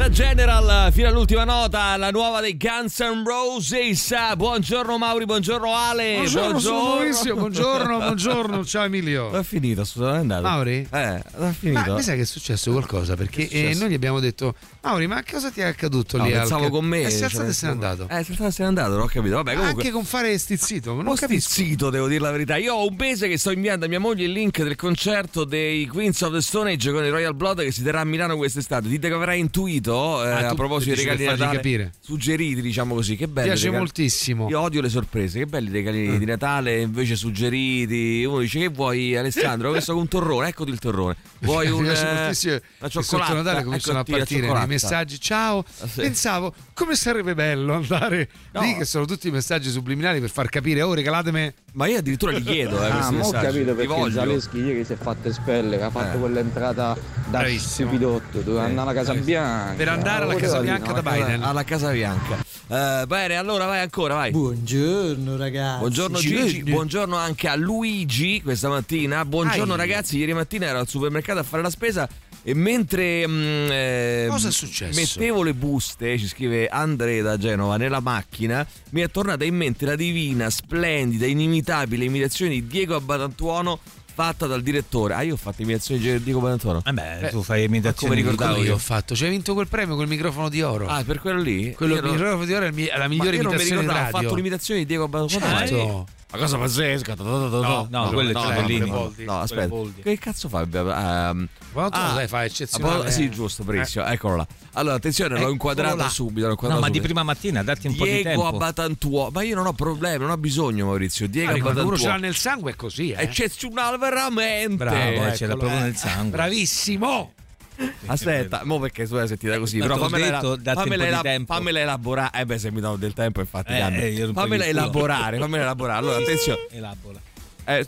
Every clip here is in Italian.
Da General fino all'ultima nota, la nuova dei Guns N' Roses. Buongiorno Mauri, buongiorno Ale. Buongiorno, Maurizio. Buongiorno, buongiorno. Ciao Emilio. È finito, è andato. Mauri? Eh, è finito. Ma mi sa che è successo qualcosa perché eh, noi gli abbiamo detto Mauri, ma cosa ti è accaduto no, lì? Pensavo al... con me. Eh, si è alzato cioè, e se n'è andato. Eh, si è alzato e se n'è andato, non ho capito. Vabbè, comunque. Anche con fare stizzito. Non ho capisco. stizzito, devo dire la verità. Io ho un mese che sto inviando a mia moglie il link del concerto dei Queens of the Stone Age con i Royal Blood che si terrà a Milano quest'estate. Dite che avrai intuito eh, Ah, a proposito dei regali di Natale. capire. Suggeriti, diciamo così. Che belli. Piace regali. moltissimo. Io odio le sorprese, che belli i regali di Natale invece suggeriti. Uno dice che vuoi Alessandro? Ho messo un torrone, eccoti il torrone. Vuoi un eh, una cioccolata? Natale cominciano a Eccoti la partire cioccolata. messaggi ciao Ah, sì. pensavo come sarebbe bello andare No. lì che sono tutti messaggi subliminali per far capire oh regalatemi Ma io addirittura li chiedo, eh, Ah, ho capito perché. Zaleschi ieri si è fatto espelle, che ha fatto Eh. quell'entrata da stupidotto, doveva andare alla Casa Bianca. Per andare alla Casa Bianca da Biden alla Casa Bianca. Eh, bene, allora vai ancora, vai. Buongiorno ragazzi. Buongiorno Gigi, buongiorno anche a Luigi questa mattina. Buongiorno Ai. ragazzi, ieri mattina ero al supermercato a fare la spesa e mentre mm, eh, Cosa è successo? mettevo le buste, ci scrive Andrea da Genova, nella macchina, mi è tornata in mente la divina, splendida, inimitabile imitazione di Diego Abbatantuono fatta dal direttore. Ah, io ho fatto imitazione di Diego. Vabbè, Eh, tu fai imitazioni come di ricordavo io io. ho fatto cioè hai vinto quel premio col microfono di oro Ah, per quello lì? quello non- microfono di oro è la Ma migliore io non mi imitazione di ricordavo, ho radio fatto l'imitazione di Diego Abbatantuono. certo Ma cosa pazzesca? No, no, quello è Travellini. No, no, aspetta. Che cazzo fa? Um, Quando tu lei fa eccezionale ah, sì, giusto, bravissimo. Eccolo là. Allora, attenzione, l'ho inquadrato subito. L'ho No, inquadrato ma di subito. prima mattina datti un po' di Diego tempo. Abbatantuono. Ma io non ho problemi, non ho bisogno, Maurizio. Diego Ah, uno ce l'ha nel sangue è così eh Eccezionale veramente. Bravo, eh, ce l'ha proprio eh. nel sangue. bravissimo Aspetta, mo perché tu hai sentita così, Ma però fammela, detto, un fammela po' di ela- tempo. fammela elaborare. Eh beh, se mi danno del tempo, infatti, Eh, eh, fammela elaborare, fammela elaborare. Allora, attenzione. Elabora. Eh,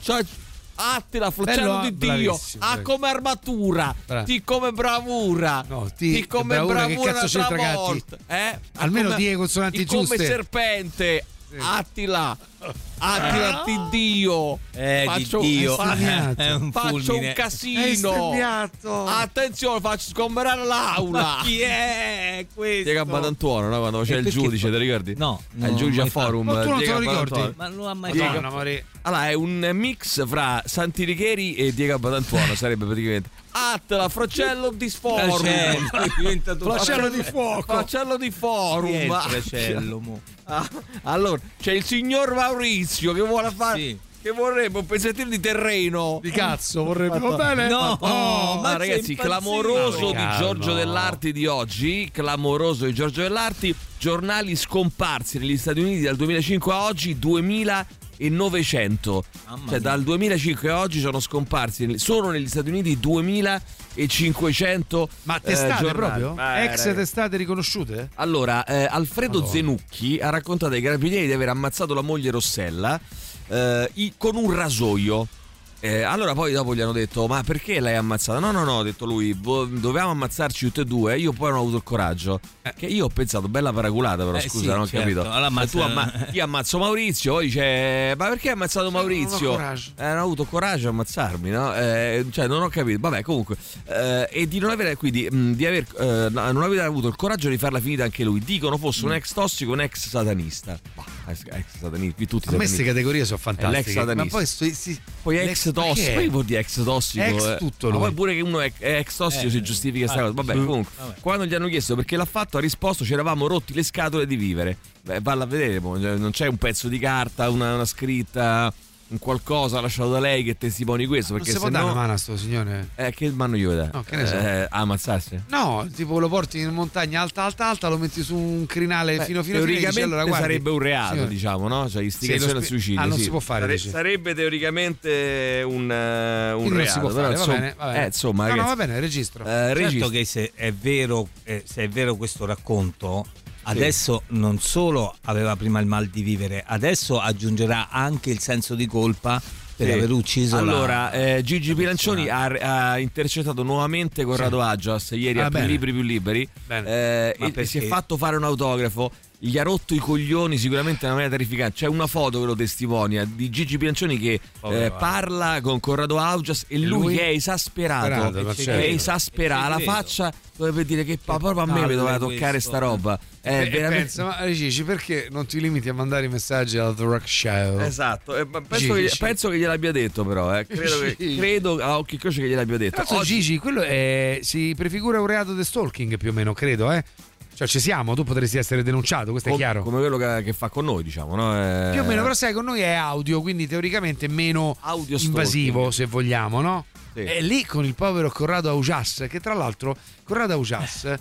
cioè, Attila, Bello, di Dio, bravissimo, ha come armatura, Bravo. ti come bravura, No, ti- come bravura, che bravura, cazzo c'entra, un'altra Gatti? volta, eh? Almeno Come- die consonanti ti come giuste. serpente, Attila, Attila di Dio, Eh, faccio, di Dio. fa- È un faccio un fulmine. Casino. Attenzione, faccio sgomberare l'aula. Ma chi è questo? Diego Abbatantuono, no? Quando E il giudice, fa- ti ricordi? No, È il giudice a forum. Ma tu non te Diego lo ricordi? Ma non l'ha mai Diego- fatto. Allora, è un mix fra Santi Richieri e Diego Abbatantuono, sarebbe praticamente. Attila, Fracello di Forum. Fracello, di fuoco. Flacello di Forum. Fracello, mo? Ah, allora, c'è il signor Maurizio che vuole fare. Sì. Che vorrebbe un pezzettino di terreno. Di cazzo vorrebbe. Va bene? No, Oh, ma ma ragazzi, clamoroso di. Giorgio Dell'Arti di oggi, clamoroso di Giorgio Dell'Arti, giornali scomparsi negli Stati Uniti dal 2005 a oggi 2900. Mamma Cioè mia. dal 2005 a oggi sono scomparsi solo negli Stati Uniti 2500 Ma eh, testate giornali. proprio? Eh, Ex ragazzi. testate riconosciute? Allora, eh, Alfredo Madonna. Zenucchi ha raccontato ai carabinieri di aver ammazzato la moglie Rossella eh, con un rasoio. Eh, allora poi dopo gli hanno detto ma perché l'hai ammazzata? No no no ha detto lui vo- dovevamo ammazzarci tutte e due io poi non ho avuto il coraggio che io ho pensato bella paraculata però Eh, scusa sì, non ho certo. capito Allora tu amma- io ammazzo Maurizio poi dice ma perché hai ammazzato non ho Maurizio? coraggio. Eh, non ho avuto coraggio di ammazzarmi no? Eh, cioè non ho capito vabbè comunque eh, e di non avere quindi mh, di aver eh, no, non avere avuto il coraggio di farla finita anche lui dicono fosse Mm. un ex tossico un ex satanista Bah, ex, ex satanista qui tutti A me queste categorie sono fantastiche. l'ex satanista. Ma poi sì, poi ex tossico, poi vuol dire ex tossico. Ex eh. tutto Ma lui. poi pure che uno è, ex tossico Eh, si giustifica sta ah, cosa. Vabbè, comunque, Vabbè. quando gli hanno chiesto perché l'ha fatto, ha risposto: ci eravamo rotti le scatole di vivere. Beh, valla a vedere, cioè, non c'è un pezzo di carta, una, una scritta, un qualcosa lasciato da lei che testimoni questo. Non Perché si può se dare no. una mano a sto signore? Eh, che mano io vedere? No, che ne so. Eh, ammazzarsi? No, tipo lo porti in montagna alta, alta, alta, lo metti su un crinale Beh, fino fino fino teoricamente allora guardi. sarebbe un reato, Signore, diciamo, no? Cioè, istigazione Sì, al spi- suicidio. ah, non sì. si può fare, Sare- sarebbe teoricamente un, eh, un non reato. si può però, fare, va insomma, bene, va bene. eh, insomma, no, no, va bene, registro. eh, Certo registro. che se è vero, eh, se è vero questo racconto, adesso non solo aveva prima il mal di vivere, adesso aggiungerà anche il senso di colpa per Sì. aver ucciso la- allora eh, Gigi Pilancioni ha, ha intercettato nuovamente Corrado Agias ieri Ah, a più bene. libri più liberi eh, e si è fatto fare un autografo gli ha rotto i coglioni sicuramente in una maniera terrificante. C'è una foto che lo testimonia di Gigi Biancioni che eh, parla con Corrado Augias e lui, lui? è esasperato. È certo. esasperato. La E faccia dovrebbe dire che proprio a me mi doveva toccare questo. sta roba. E- e pensa, ma Ricci, perché non ti limiti a mandare i messaggi alla The Rock Show? Esatto, eh, penso, che, penso che gliel'abbia detto però, eh. credo, che, credo a occhi croce che gliel'abbia detto. Oggi- Gigi, quello è, si prefigura un reato di stalking più o meno, credo, eh? Cioè ci siamo, tu potresti essere denunciato, questo è com- chiaro. Come quello che, che fa con noi, diciamo, no? Eh, Più o meno, però sai, con noi è audio, quindi teoricamente meno Audio invasivo, se vogliamo, no? Sì. E lì con il povero Corrado Augias, che tra l'altro Corrado Augias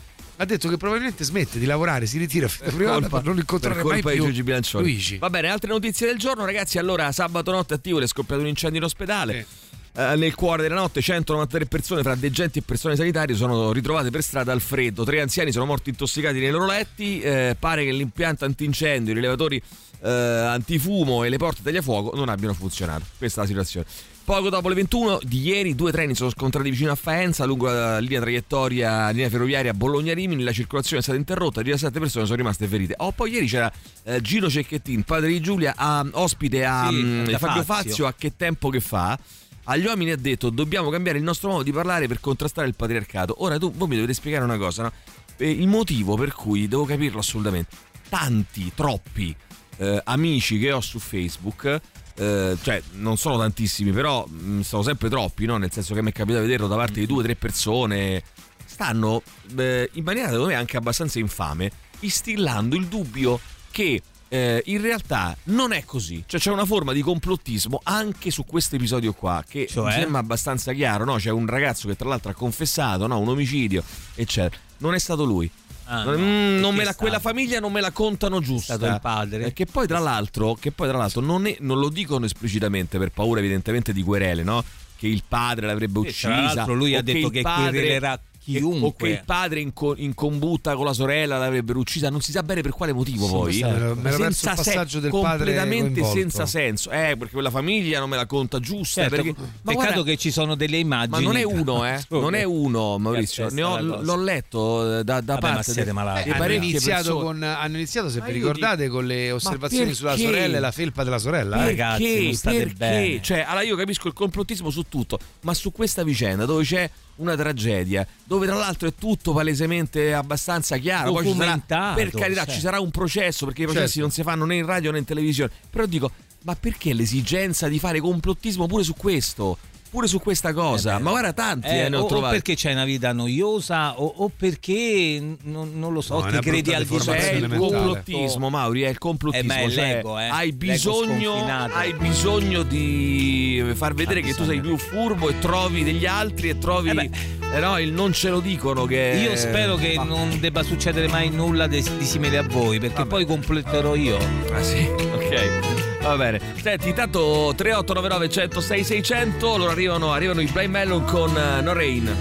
ha detto che probabilmente smette di lavorare, si ritira a vita privata per non incontrare per mai colpa più Bilancioni. Luigi. Va bene, altre notizie del giorno, ragazzi. Allora, sabato notte attivo è scoppiato un incendio in ospedale. Eh, nel cuore della notte 193 persone tra degenti e persone sanitarie sono ritrovate per strada al freddo. Tre anziani sono morti intossicati nei loro letti. Eh, pare che l'impianto antincendio, i rilevatori eh, antifumo e le porte tagliafuoco non abbiano funzionato. Questa è la situazione. Poco dopo le 21 di ieri due treni sono scontrati vicino a Faenza lungo la linea traiettoria linea ferroviaria Bologna-Rimini, la circolazione è stata interrotta, 17 persone sono rimaste ferite. Oh, poi ieri c'era eh, Gino Cecchettin, padre di Giulia, a- ospite a Sì, mm, da Fabio Fazio. Fazio, a che tempo che fa? Agli uomini ha detto dobbiamo cambiare il nostro modo di parlare per contrastare il patriarcato. Ora tu, voi mi dovete spiegare una cosa, no? Eh, il motivo per cui, devo capirlo assolutamente, tanti, troppi eh, amici che ho su Facebook, eh, cioè non sono tantissimi, però mh, sono sempre troppi, no? nel senso che mi è capitato di vederlo da parte di due o tre persone, stanno eh, in maniera secondo me anche abbastanza infame, instillando il dubbio che eh, in realtà non è così, cioè c'è una forma di complottismo anche su questo episodio qua che Cioè? sembra abbastanza chiaro, no? c'è un ragazzo che tra l'altro ha confessato no? un omicidio, eccetera, non è stato lui. Ah, no. mm, non me la- quella famiglia non me la contano giusta. È stato il padre. Eh, che poi tra l'altro, che poi tra l'altro non, è- non lo dicono esplicitamente per paura evidentemente di querele, no? Che il padre l'avrebbe Sì, tra uccisa. l'altro lui ha detto il che padre- querelerà che- chiunque. O che il padre in, co- in combutta con la sorella l'avrebbero uccisa, non si sa bene per quale motivo Sì, poi. questo me il passaggio del padre completamente coinvolto. senza senso. Eh, perché quella famiglia non me la conta giusta. Certo, perché, ma peccato guarda, che ci sono delle immagini. ma non è uno, eh. Non è uno, Maurizio. Ne ho- l'ho letto eh, da, da Vabbè, ma parte siete malati. di hanno iniziato, con, hanno iniziato, se Ma vi ricordate, con le osservazioni sulla sorella e la felpa della sorella. Eh? ragazzi, perché? non state Perché? bene. Cioè, allora io capisco il complottismo su tutto, ma su questa vicenda dove c'è una tragedia, dove tra l'altro è tutto palesemente abbastanza chiaro, poi ci sarà, per carità cioè. ci sarà un processo, perché i processi Certo. non si fanno né in radio né in televisione, però dico, ma perché l'esigenza di fare complottismo pure su questo? Pure su questa cosa, Eh beh, ma guarda tanti Eh, eh, ne ho o, o trovati. perché c'hai una vita noiosa o, o perché non, non lo so, No, è ti credi al di sopra C'è deformazione il complottismo, Mauri, è il complottismo. Eh, ma è cioè, l'ego, eh. Hai bisogno, hai bisogno di far vedere che tu sei più furbo e trovi degli altri e trovi. Eh beh. eh no, il non ce lo dicono che. Io spero che non debba succedere mai nulla di, di simile a voi, perché poi complotterò io. Ah sì, ok. Va bene. Senti, intanto 3899 106 600. Loro arrivano, arrivano i Blind Melon con eh, No Rain.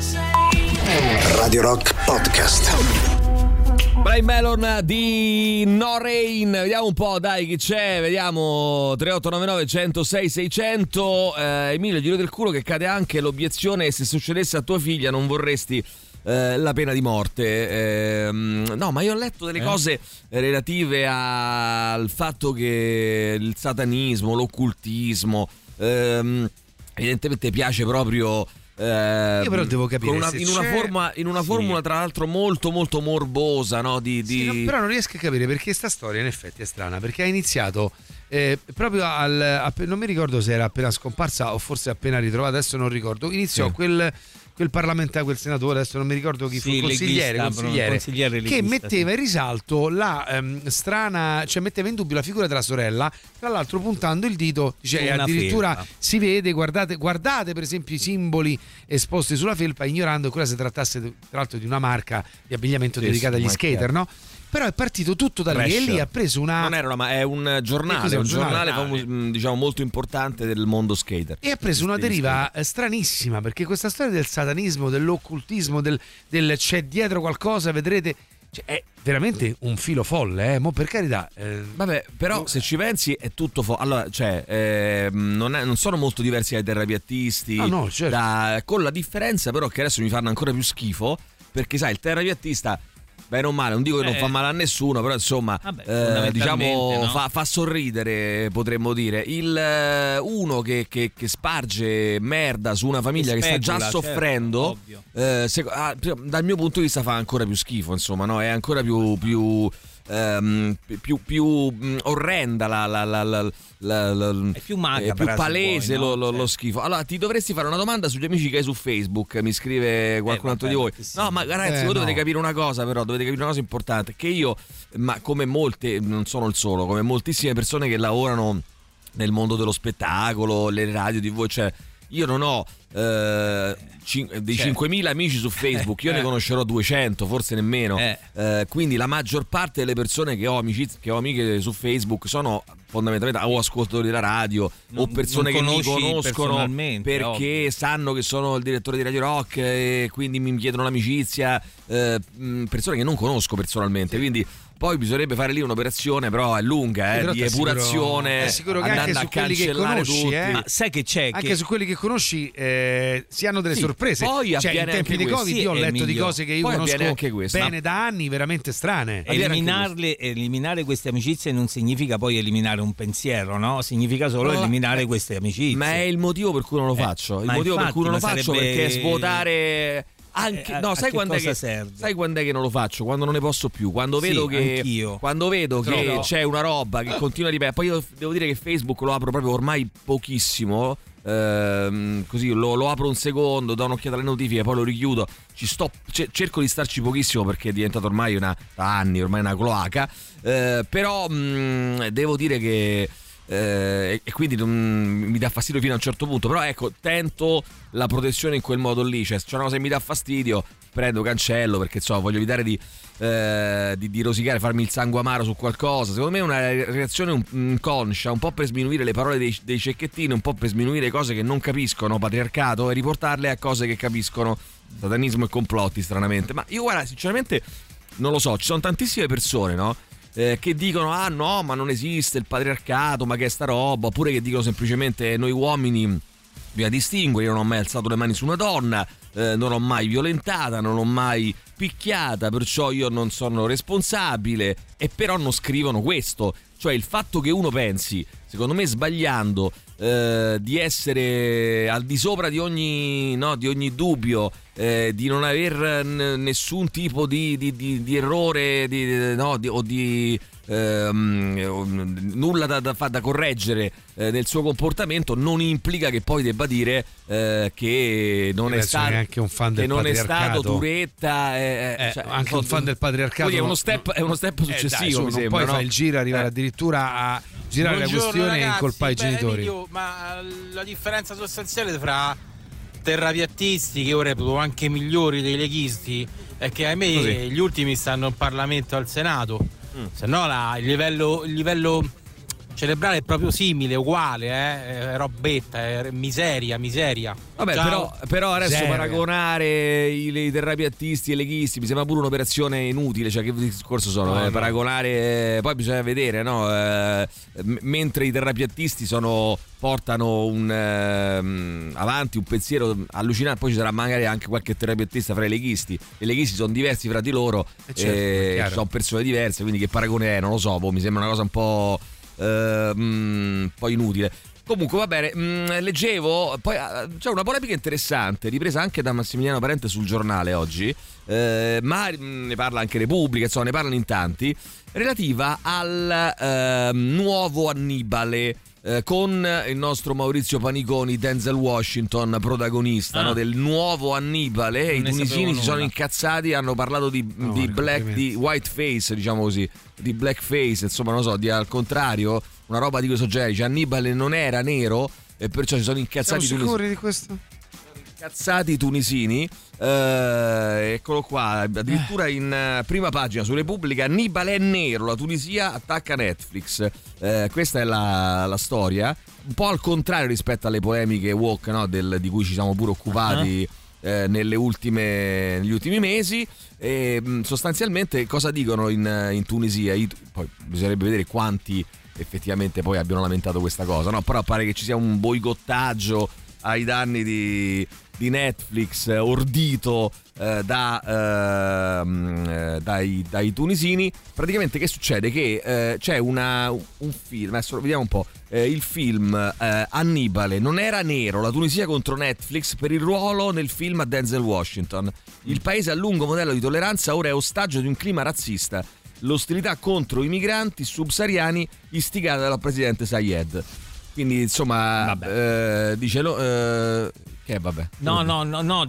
Radio Rock Podcast. Brian Melon di No Rain, vediamo un po', dai chi c'è, vediamo 3899 106 600 eh, Emilio Giro del culo che cade anche l'obiezione se succedesse a tua figlia non vorresti eh, la pena di morte Ehm, no ma io ho letto delle cose relative al fatto che il satanismo, l'occultismo ehm, evidentemente piace proprio ehm, Io però devo capire una- in, una forma, in una Sì. formula tra l'altro molto molto morbosa no? di, Sì, di- no, però non riesco a capire perché sta storia in effetti è strana, perché ha iniziato eh, proprio al... app- non mi ricordo se era appena scomparsa o forse appena ritrovata, adesso non ricordo, iniziò Sì. quel, quel parlamentare, quel senatore, adesso non mi ricordo chi fu, Sì, il consigliere, leghista, consigliere, consigliere che leghista, metteva in risalto la ehm, strana, cioè metteva in dubbio la figura della sorella, tra l'altro puntando il dito, dice una addirittura felpa. si vede, guardate, guardate per esempio i simboli esposti sulla felpa, ignorando che quella si trattasse tra l'altro di una marca di abbigliamento Sì, dedicata agli skater, no? Però è partito tutto da lì e lì ha preso una... non era una, ma è un giornale, cos'è, un giornale, giornale? mh, diciamo molto importante del mondo skater. E ha preso una deriva eh, stranissima perché questa storia del satanismo, dell'occultismo, del, del c'è dietro qualcosa, vedrete, cioè, è veramente un filo folle, eh? Mo per carità. eh, Vabbè, però se ci pensi è tutto fo- allora, cioè, ehm, non, è- non sono molto diversi dai terrapiattisti. No, no, certo. da- con la differenza, però, che adesso mi fanno ancora più schifo. Perché, sai, il terrapiattista bene o male, non dico che non Eh. fa male a nessuno, però insomma, Vabbè, eh, diciamo, no? fa, fa sorridere, potremmo dire. Il, eh, uno che, che- che sparge merda su una famiglia che, sta già certo, soffrendo, ovvio. eh, se- ah, dal mio punto di vista fa ancora più schifo, insomma, no? è ancora più... più ehm, più, più, mh, orrenda la, la, la, la, la- la- È più macabra, è più se palese vuoi, no? lo, lo- lo schifo allora ti dovresti fare una domanda sugli amici che hai su Facebook mi scrive qualcun Eh, altro di voi sì. no ma ragazzi Eh, voi dovete no. capire una cosa però dovete capire una cosa importante che io ma come molte non sono il solo come moltissime persone che lavorano nel mondo dello spettacolo le radio tv cioè io non ho eh, cin- dei Cioè. 5.000 amici su Facebook io ne Eh. conoscerò 200 forse nemmeno Eh. Eh, quindi la maggior parte delle persone che ho amicizie che ho amiche su Facebook sono fondamentalmente o ascoltatori della radio o Non- persone non che mi conoscono perché ovvio. sanno che sono il direttore di Radio Rock e quindi mi chiedono l'amicizia eh, persone che non conosco personalmente quindi poi bisognerebbe fare lì un'operazione però è lunga eh, Però di sicuro- epurazione è sicuro che anche andando su a quelli che cancellare conosci, tutti. eh, Ma sai che c'è? Anche che su quelli che conosci eh, si hanno delle Sì, sorprese. poi cioè, in tempi di. Covid Sì, io ho letto di migliore. cose che io Poi conosco anche questo. bene da anni, veramente strane. Eliminarle, eliminare queste amicizie non significa poi eliminare un pensiero, no? Significa solo No, eliminare queste amicizie. ma è il motivo per cui non lo Eh, faccio il ma motivo per infatti, cui non lo ma faccio sarebbe- perché svuotare anche, Eh, no, a sai che quando, che, serve? sai quando è che non lo faccio? Quando non ne posso più, quando Sì, vedo che, anch'io. quando vedo che Però- c'è una roba che continua a ripetere. Poi io devo dire che Facebook lo apro proprio ormai pochissimo. ehm, così lo, lo apro un secondo, do un'occhiata alle notifiche, poi lo richiudo. Ci sto, ce- cerco di starci pochissimo perché è diventato ormai una, da anni, ormai una cloaca. eh, però mh, devo dire che eh, e quindi non- mi dà fastidio fino a un certo punto. Però ecco, tento la protezione in quel modo lì. Cioè, se c'è una cosa che mi dà fastidio, prendo, cancello perché insomma voglio evitare di, eh, di, di rosicare, farmi il sangue amaro su qualcosa. Secondo me è una reazione inconscia, un po' per sminuire le parole dei, dei cecchettini, un po' per sminuire cose che non capiscono, patriarcato, e riportarle a cose che capiscono, satanismo e complotti, stranamente. Ma io guarda, sinceramente non lo so, ci sono tantissime persone, no? Eh, che dicono ah no ma non esiste il patriarcato ma che è sta roba oppure che dicono semplicemente noi uomini bisogna distinguere io non ho mai alzato le mani su una donna eh, non ho mai violentata non ho mai picchiata perciò io non sono responsabile e però non scrivono questo. Cioè il fatto che uno pensi secondo me sbagliando eh, di essere al di sopra di ogni, no, di ogni dubbio, eh, di non aver n- nessun tipo di, di- di- di errore di- no, di- o di ehm, nulla da, da, fa- da correggere eh, nel suo comportamento, non implica che poi debba dire eh, che non, è stato, neanche un fan che del non è stato patriarcato. turetta. eh, Eh, cioè, anche non un so- fan del patriarcato Quindi è uno no- step, è uno step Eh, dai, successivo, su, mi non sembra. puoi no? fare il giro e arrivare Eh. addirittura a girare la Buongiorno, questione e ragazzi. incolpare i Beh, genitori. Emilio, ma la differenza sostanziale fra terrapiattisti, che io reputo anche migliori dei leghisti, è che ahimè Così. gli ultimi stanno in Parlamento al Senato. Mm. Se no la- il, livello, il livello cerebrale è proprio simile, uguale, eh? è robetta, è miseria, miseria. Vabbè, Ciao. però, però adesso Seria. paragonare i, i terrapiattisti e i leghisti mi sembra pure un'operazione inutile. Cioè, che discorso sono? No, Eh, no. Paragonare, poi bisogna vedere, no? Eh, m- mentre i terrapiattisti sono, portano un, ehm, avanti un pensiero allucinante, poi ci sarà magari anche qualche terrapiattista fra i leghisti. I leghisti sono diversi fra di loro, Eh, certo, eh, sono persone diverse, quindi che paragone è? Non lo so, boh, mi sembra una cosa un po', eh, mm, un po' inutile. Comunque va bene, mm, leggevo, poi ah, c'è una polemica interessante, ripresa anche da Massimiliano Parente sul giornale oggi, eh, ma mm, ne parla anche Repubblica, insomma ne parlano in tanti, relativa al ehm, nuovo Annibale. Eh, con il nostro Maurizio Paniconi, Denzel Washington, protagonista Ah. no, del nuovo Annibale. Non I tunisini si sono incazzati, hanno parlato di, No, di black, di whiteface, diciamo così, di blackface, insomma, non so, di al contrario, una roba di questo genere. Cioè, Annibale non era nero e perciò si sono Siamo incazzati tunisini. sicuri di questo? Incazzati i tunisini. Eh, eccolo qua, addirittura in eh, prima pagina su Repubblica Annibale è nero, la Tunisia attacca Netflix. Eh, questa è la, la storia, un po' al contrario rispetto alle polemiche woke no, del- di cui ci siamo pure occupati eh, nelle ultime, negli ultimi mesi. E, mh, sostanzialmente cosa dicono in, in Tunisia? I- poi bisognerebbe vedere quanti effettivamente poi abbiano lamentato questa cosa, no? però pare che ci sia un boicottaggio ai danni di, di Netflix eh, ordito eh, da, ehm, eh, dai, dai tunisini. Praticamente che succede? Che eh, c'è una, un film, adesso vediamo un po', eh, il film eh, Annibale non era nero, la Tunisia contro Netflix per il ruolo nel film a Denzel Washington. Il paese a lungo modello di tolleranza ora è ostaggio di un clima razzista. L'ostilità contro i migranti subsahariani istigata dal presidente Sayed. Quindi insomma, eh, dice eh, che vabbè. No, no, no, no,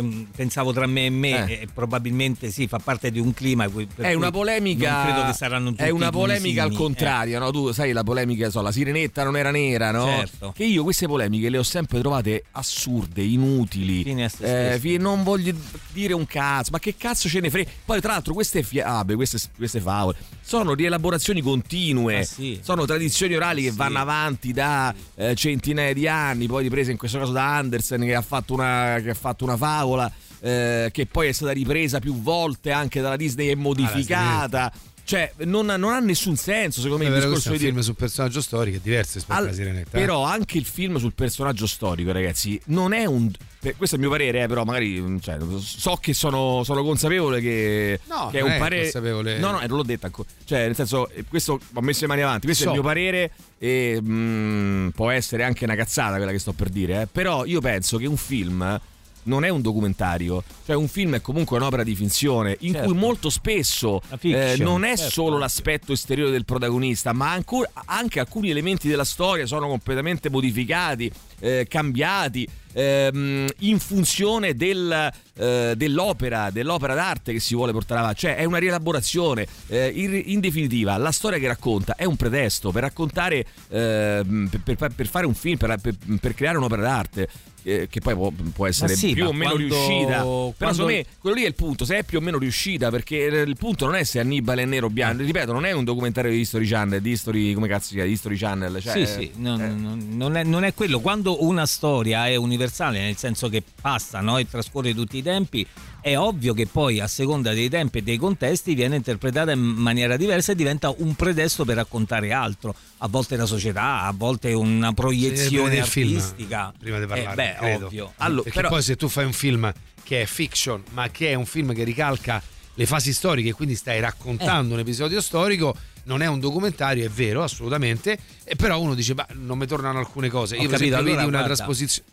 mm, pensavo tra me e me, Eh. e probabilmente sì, fa parte di un clima. È una polemica. Credo che saranno tutti È una polemica al tunisini, contrario, no? Tu sai, la polemica, so, la sirenetta non era nera, no? Certo. Che io queste polemiche le ho sempre trovate assurde, inutili. Fine a se Eh, non voglio dire un cazzo, ma che cazzo ce ne frega? Poi, tra l'altro, queste fiabe, queste, queste favole, sono rielaborazioni continue. Ah, sì. Sono tradizioni orali che Sì. vanno avanti da eh, centinaia di anni, poi riprese in questo caso da Andersen che ha fatto una, che ha fatto una favola eh, che poi è stata ripresa più volte anche dalla Disney e modificata. Cioè, non, non ha nessun senso, secondo me, È il discorso di un film sul personaggio storico, è diverso rispetto Al- alla sirenetta. eh. però anche il film sul personaggio storico, ragazzi, non è un. questo è il mio parere, eh, però magari cioè, so che sono, sono consapevole che, No, che è un è parere. consapevole. No, no, eh, non l'ho detto ancora. Cioè, nel senso, eh, questo ho messo le mani avanti. Questo So. è il mio parere e mm, può essere anche una cazzata quella che sto per dire. eh. Però io penso che un film non è un documentario, cioè un film è comunque un'opera di finzione in Certo. cui molto spesso La fiction, eh, non è certo. solo l'aspetto esteriore del protagonista, ma ancora- anche alcuni elementi della storia sono completamente modificati, eh, cambiati. Ehm, in funzione del, eh, dell'opera, dell'opera d'arte che si vuole portare avanti, cioè è una rielaborazione. Eh, in, in definitiva, la storia che racconta è un pretesto per raccontare, ehm, per, per- per fare un film, per, per- creare un'opera d'arte. eh, che poi può, può essere sì, più o meno quando- riuscita, però quando- secondo me quello lì è il punto, se è più o meno riuscita, perché il punto non è se Annibale è nero o bianco, ripeto, non è un documentario di History Channel, di History, come cazzo si chiama, di History Channel, cioè, sì, sì, non, non- non è, non è quello. Quando una storia è universale, nel senso che passa no, e trascorre tutti i tempi, è ovvio che poi a seconda dei tempi e dei contesti viene interpretata in maniera diversa e diventa un pretesto per raccontare altro. A volte la società, a volte una proiezione il film, artistica. prima di parlare, Eh, beh, ovvio. Allora, Perché però- poi se tu fai un film che è fiction, ma che è un film che ricalca le fasi storiche, quindi stai raccontando Eh. un episodio storico, non è un documentario, è vero, assolutamente. E però uno dice, ma non mi tornano alcune cose. Ho Io per capito, esempio allora, vedi una guarda. trasposizione.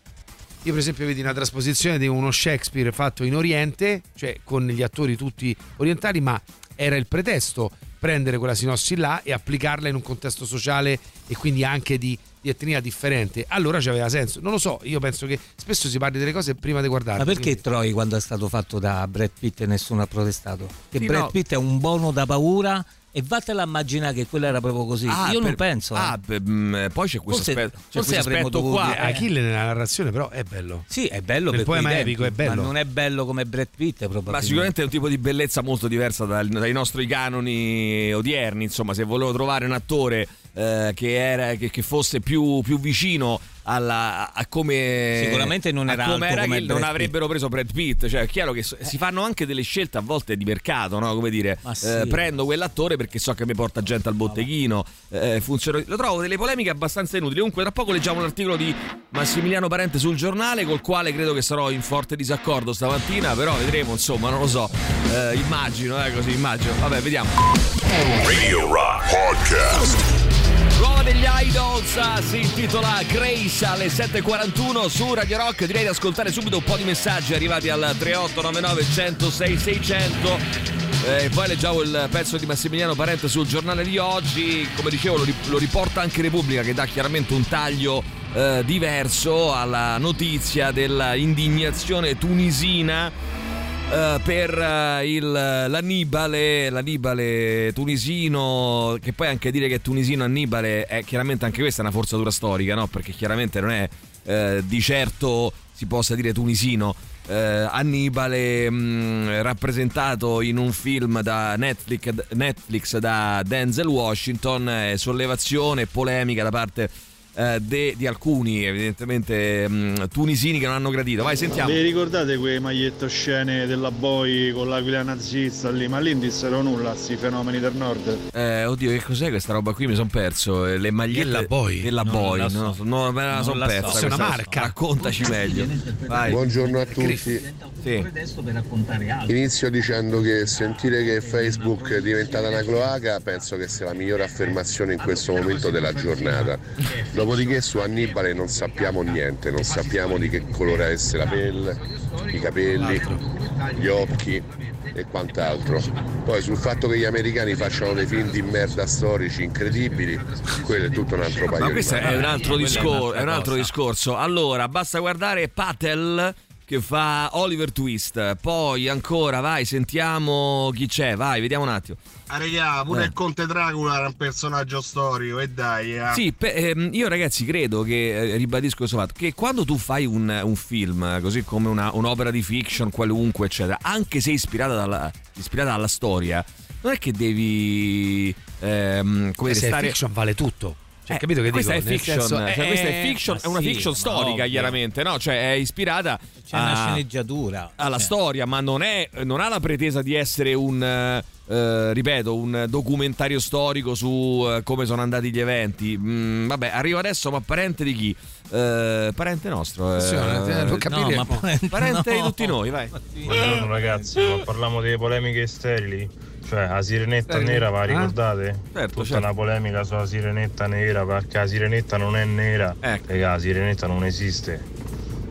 Io, per esempio, vedi una trasposizione di uno Shakespeare fatto in Oriente, cioè con gli attori tutti orientali, ma era il pretesto prendere quella sinossi là e applicarla in un contesto sociale e quindi anche di, di etnia differente. Allora c'aveva senso. Non lo so, io penso che spesso si parli delle cose prima di guardarle. Ma perché quindi- Troy quando è stato fatto da Brad Pitt nessuno ha protestato? Che Sì, Brad no. Pitt è un bono da paura e vattela a immaginare che quello era proprio così. Ah, Io non per- penso. eh. Ah, beh, mh, poi c'è questo Forse- aspetto, c'è forse questo aspetto dovuto qua. eh. Achille nella narrazione però è bello. Sì, è bello quei poema tempi, epico è bello. ma non è bello come Brad Pitt probabilmente. Ma sicuramente è un tipo di bellezza molto diversa dal- dai nostri canoni odierni. Insomma, se volevo trovare un attore eh, che, era, che, che fosse più, più vicino alla, a come. Sicuramente non era come alto era come non avrebbero preso Brad Pitt. Cioè, è chiaro che so- si fanno anche delle scelte a volte di mercato, no? Come dire, Ma sì. eh, prendo quell'attore perché so che mi porta gente al botteghino. eh, funziona- Lo trovo delle polemiche abbastanza inutili. Comunque, tra poco leggiamo un articolo di Massimiliano Parente sul giornale, col quale credo che sarò in forte disaccordo stamattina. Però vedremo, insomma, non lo so. Eh, immagino, eh, così immagino. Vabbè, vediamo. Radio Rock Podcast. Nuova degli Idols si intitola Grace alle 7.41 su Radio Rock. Direi di ascoltare subito un po' di messaggi arrivati al 3899 106 600. Eh, poi leggiamo il pezzo di Massimiliano Parente sul giornale di oggi. Come dicevo, lo, lo riporta anche Repubblica, che dà chiaramente un taglio eh, diverso alla notizia dell'indignazione tunisina. Eh, per eh, il, l'Annibale, l'Annibale tunisino, che poi anche dire che è tunisino Annibale è chiaramente anche questa una forzatura storica, no? Perché chiaramente non è eh, di certo si possa dire tunisino. Eh, Annibale mh, rappresentato in un film da Netflix, Netflix da Denzel Washington, eh, sollevazione e polemica da parte eh, de- di alcuni, evidentemente mh, tunisini che non hanno gradito. Vai, sentiamo. Vi ricordate quei magliette oscene della Boy con l'aquila nazista lì? Ma lì non dissero nulla, sti fenomeni del nord. Eh, oddio, che cos'è questa roba qui? Mi sono perso. Eh, Le magliette Della Boy? Della Non Boy, la no, so. no, me la sono la so. persa. È una marca. Raccontaci meglio. Vai. Buongiorno a tutti. Sì. Inizio dicendo che sentire che Facebook è diventata una cloaca penso che sia la migliore affermazione in questo momento della giornata. Dopodiché su Annibale non sappiamo niente, non sappiamo di che colore avesse la pelle, i capelli, gli occhi e quant'altro. Poi sul fatto che gli americani facciano dei film di merda storici incredibili, quello è tutto un altro paio Ma di questo è un altro, discor- è un altro discorso. Allora, basta guardare Patel che fa Oliver Twist. Poi ancora, vai, sentiamo chi c'è. Vai, vediamo un attimo. Ah, regà, pure Eh. il Conte Dracula era un personaggio storico, e dai. eh. Sì, pe- ehm, io ragazzi credo che, eh, ribadisco questo fatto, che quando tu fai un, un film, così come una- un'opera di fiction qualunque, eccetera, anche se ispirata dalla, ispirata alla storia, non è che devi... ehm, come Se stare... fiction vale tutto. Cioè, Eh, capito che questa dico? è fiction, senso, cioè, eh, questa è fiction, ma è una sì, fiction storica, ovvio. chiaramente, no? Cioè, è ispirata C'è una a- sceneggiatura. alla Cioè, storia, ma non, è, non ha la pretesa di essere un, eh, eh, ripeto, un documentario storico su eh, come sono andati gli eventi. Mm, vabbè, arriva adesso, ma parente di chi? Eh, parente nostro. eh, Attenzione, lo capiremo. No, ma parente, parente no. di tutti noi, vai. Buongiorno ragazzi, ma parliamo delle polemiche sterili. Cioè, la sirenetta Sterili? nera, va Eh? ricordate? Certo, Tutta certo. una polemica sulla sirenetta nera, perché la sirenetta non è nera. Ecco. Raga, la sirenetta non esiste.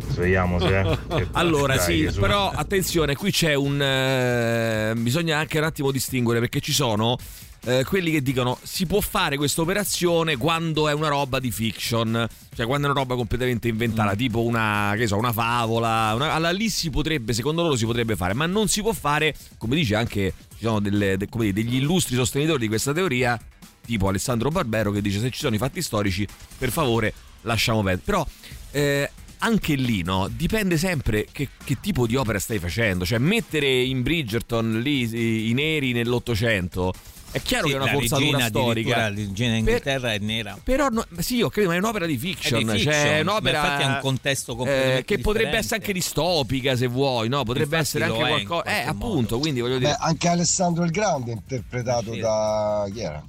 Svegliamoci, eh. Che- Allora dai, sì, però attenzione, qui c'è un... eh, bisogna anche un attimo distinguere perché ci sono eh, quelli che dicono si può fare questa operazione quando è una roba di fiction, cioè quando è una roba completamente inventata, tipo una, che so, una favola, una- allora lì si potrebbe, secondo loro si potrebbe fare, ma non si può fare, come dice anche, ci sono delle- de- dire, degli illustri sostenitori di questa teoria, tipo Alessandro Barbero che dice se ci sono i fatti storici, per favore lasciamo perdere. Però eh, anche lì no, dipende sempre che, che tipo di opera stai facendo. Cioè mettere in Bridgerton lì i, i neri nell'Ottocento è chiaro Sì, che è una la forzatura storica. La regina Per- d'Inghilterra è nera. Però no, sì, ho capito, ma è un'opera di È fiction, di fiction, cioè è ma un'opera infatti è un contesto eh, completamente che potrebbe differente. essere anche distopica se vuoi, no? Potrebbe Infatti essere anche è qualcosa. Eh, qualche appunto, modo. quindi voglio dire. Beh, anche Alessandro il Grande, interpretato Sì. da. chi era?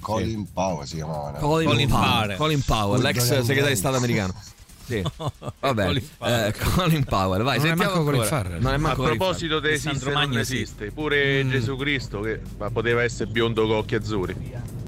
Colin Powell si chiamava. Colin, Colin Powell, Powell. Colin Powell, Colin l'ex segretario di Stato americano. Sì. Vabbè, Colin Powell. eh, Colin Powell, vai, Non sentiamo Colin. Farrell. Non è A manco Colin proposito di Alessandro esiste o non esiste, pure Mm. Gesù Cristo che poteva essere biondo con occhi azzurri.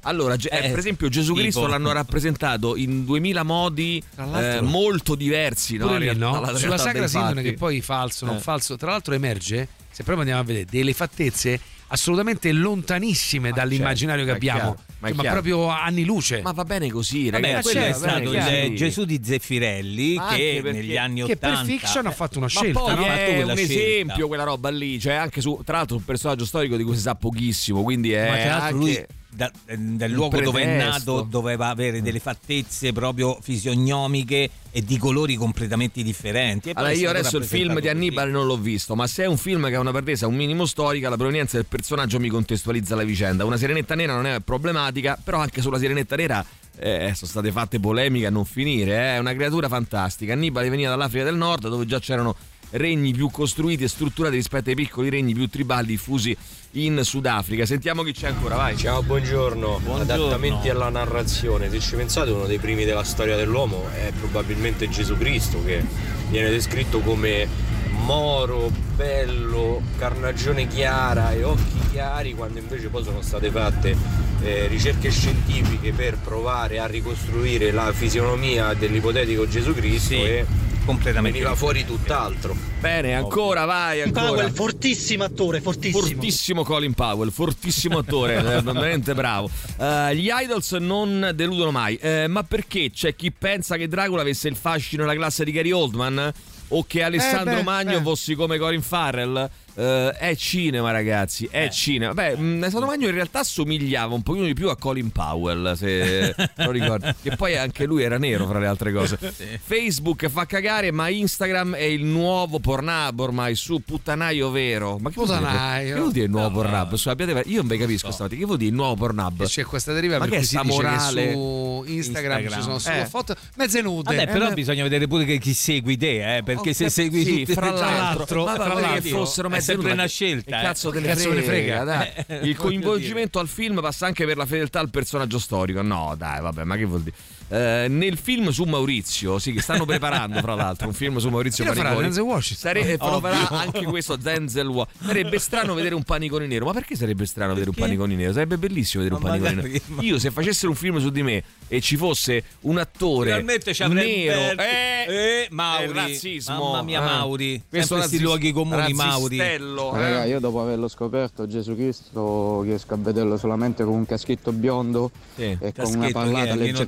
Allora, eh, Eh, per esempio, Gesù tipo. Cristo l'hanno rappresentato in 2000 modi eh, molto diversi. No? Lì, realtà, no? Sulla Sacra Sindone, che poi falso, non Eh. falso, tra l'altro emerge, se proprio andiamo a vedere, delle fattezze assolutamente lontanissime Ma dall'immaginario certo, che abbiamo, chiaro, ma Cioè, ma proprio anni luce. Ma va bene così, Vabbè, ragazzi. quello è certo, stato il. Gesù di Zeffirelli Ma che negli anni che per 80 fiction ha fatto una Ma scelta, poi no? Ma è un scelta. esempio quella roba lì, cioè anche su, tra l'altro un personaggio storico di cui si sa pochissimo, quindi è Ma tra l'altro anche... lui da- del luogo dove è nato doveva avere delle fattezze proprio fisionomiche e di colori completamente differenti. Allora, io adesso il film di. Annibale non l'ho visto, ma se è un film che ha una pretesa un minimo storica, la provenienza del personaggio mi contestualizza la vicenda. Una sirenetta nera non è problematica, però anche sulla sirenetta nera eh, sono state fatte polemiche a non finire. eh. È una creatura fantastica. Annibale veniva dall'Africa del Nord, dove già c'erano regni più costruiti e strutturati rispetto ai piccoli regni più tribali diffusi in Sudafrica. Sentiamo chi c'è ancora, vai. Ciao, buongiorno. Buongiorno. Adattamenti alla narrazione. Se ci pensate, uno dei primi della storia dell'uomo è probabilmente Gesù Cristo, che viene descritto come moro, bello, carnagione chiara e occhi chiari, quando invece poi sono state fatte eh, ricerche scientifiche per provare a ricostruire la fisionomia dell'ipotetico Gesù Cristo Sì, e completamente veniva fuori tutt'altro. Bene, ancora, vai, ancora. Powell, fortissimo attore, fortissimo. Fortissimo Colin Powell, fortissimo attore, eh, veramente bravo. Eh, gli idols non deludono mai, Eh, ma perché c'è chi pensa che Dracula avesse il fascino e la classe di Gary Oldman? o che Alessandro Eh, beh, Magno beh. fossi come Corin Farrell. Eh, è cinema, ragazzi. È cinema. Beh, mh, Alessandro Magno in realtà somigliava un pochino di più a Colin Powell, se lo ricordo. Che poi anche lui era nero, fra le altre cose. Facebook fa cagare, ma Instagram è il nuovo Pornhub ormai su puttanaio vero. Ma che vuol dire? Puttanaio. Che vuol dire il nuovo Pornhub? Su, abbiate- io non vi capisco stavolta. Che vuol dire il nuovo Pornhub? C'è questa deriva Ma per che cui è si sta dice morale? che su Instagram, ci sono solo Eh. foto mezze nude. Vabbè, però Eh, bisogna vedere pure che chi segui te, eh, perché Ho se segui sì, tutte- fra l'altro, ma fra pare che l'altro, fossero mezze sempre una scelta. che eh. cazzo ne Cazzo frega, frega. dai. Il coinvolgimento al film passa anche per la fedeltà al personaggio storico. No, dai, vabbè, ma che vuol dire? Eh, nel film su Maurizio, sì, che stanno preparando, fra l'altro, un film su Maurizio Chi? Paniconi. Denzel Washington? Sare- eh, anche questo Denzel Washington. Sarebbe strano vedere un panicone nero. Ma perché sarebbe strano vedere un panicone nero? Sarebbe bellissimo vedere Ma un panicone magari- nero. Io, se facessero un film su di me e ci fosse un attore Finalmente ci nero, eh, eh, Mauri, è razzismo. mamma mia eh. Mauri, Questo questi luoghi comuni Mauri. Ma eh. raga, io dopo averlo scoperto Gesù Cristo riesco a vederlo solamente con un caschetto biondo e con Caschetto una che pallata è? Nino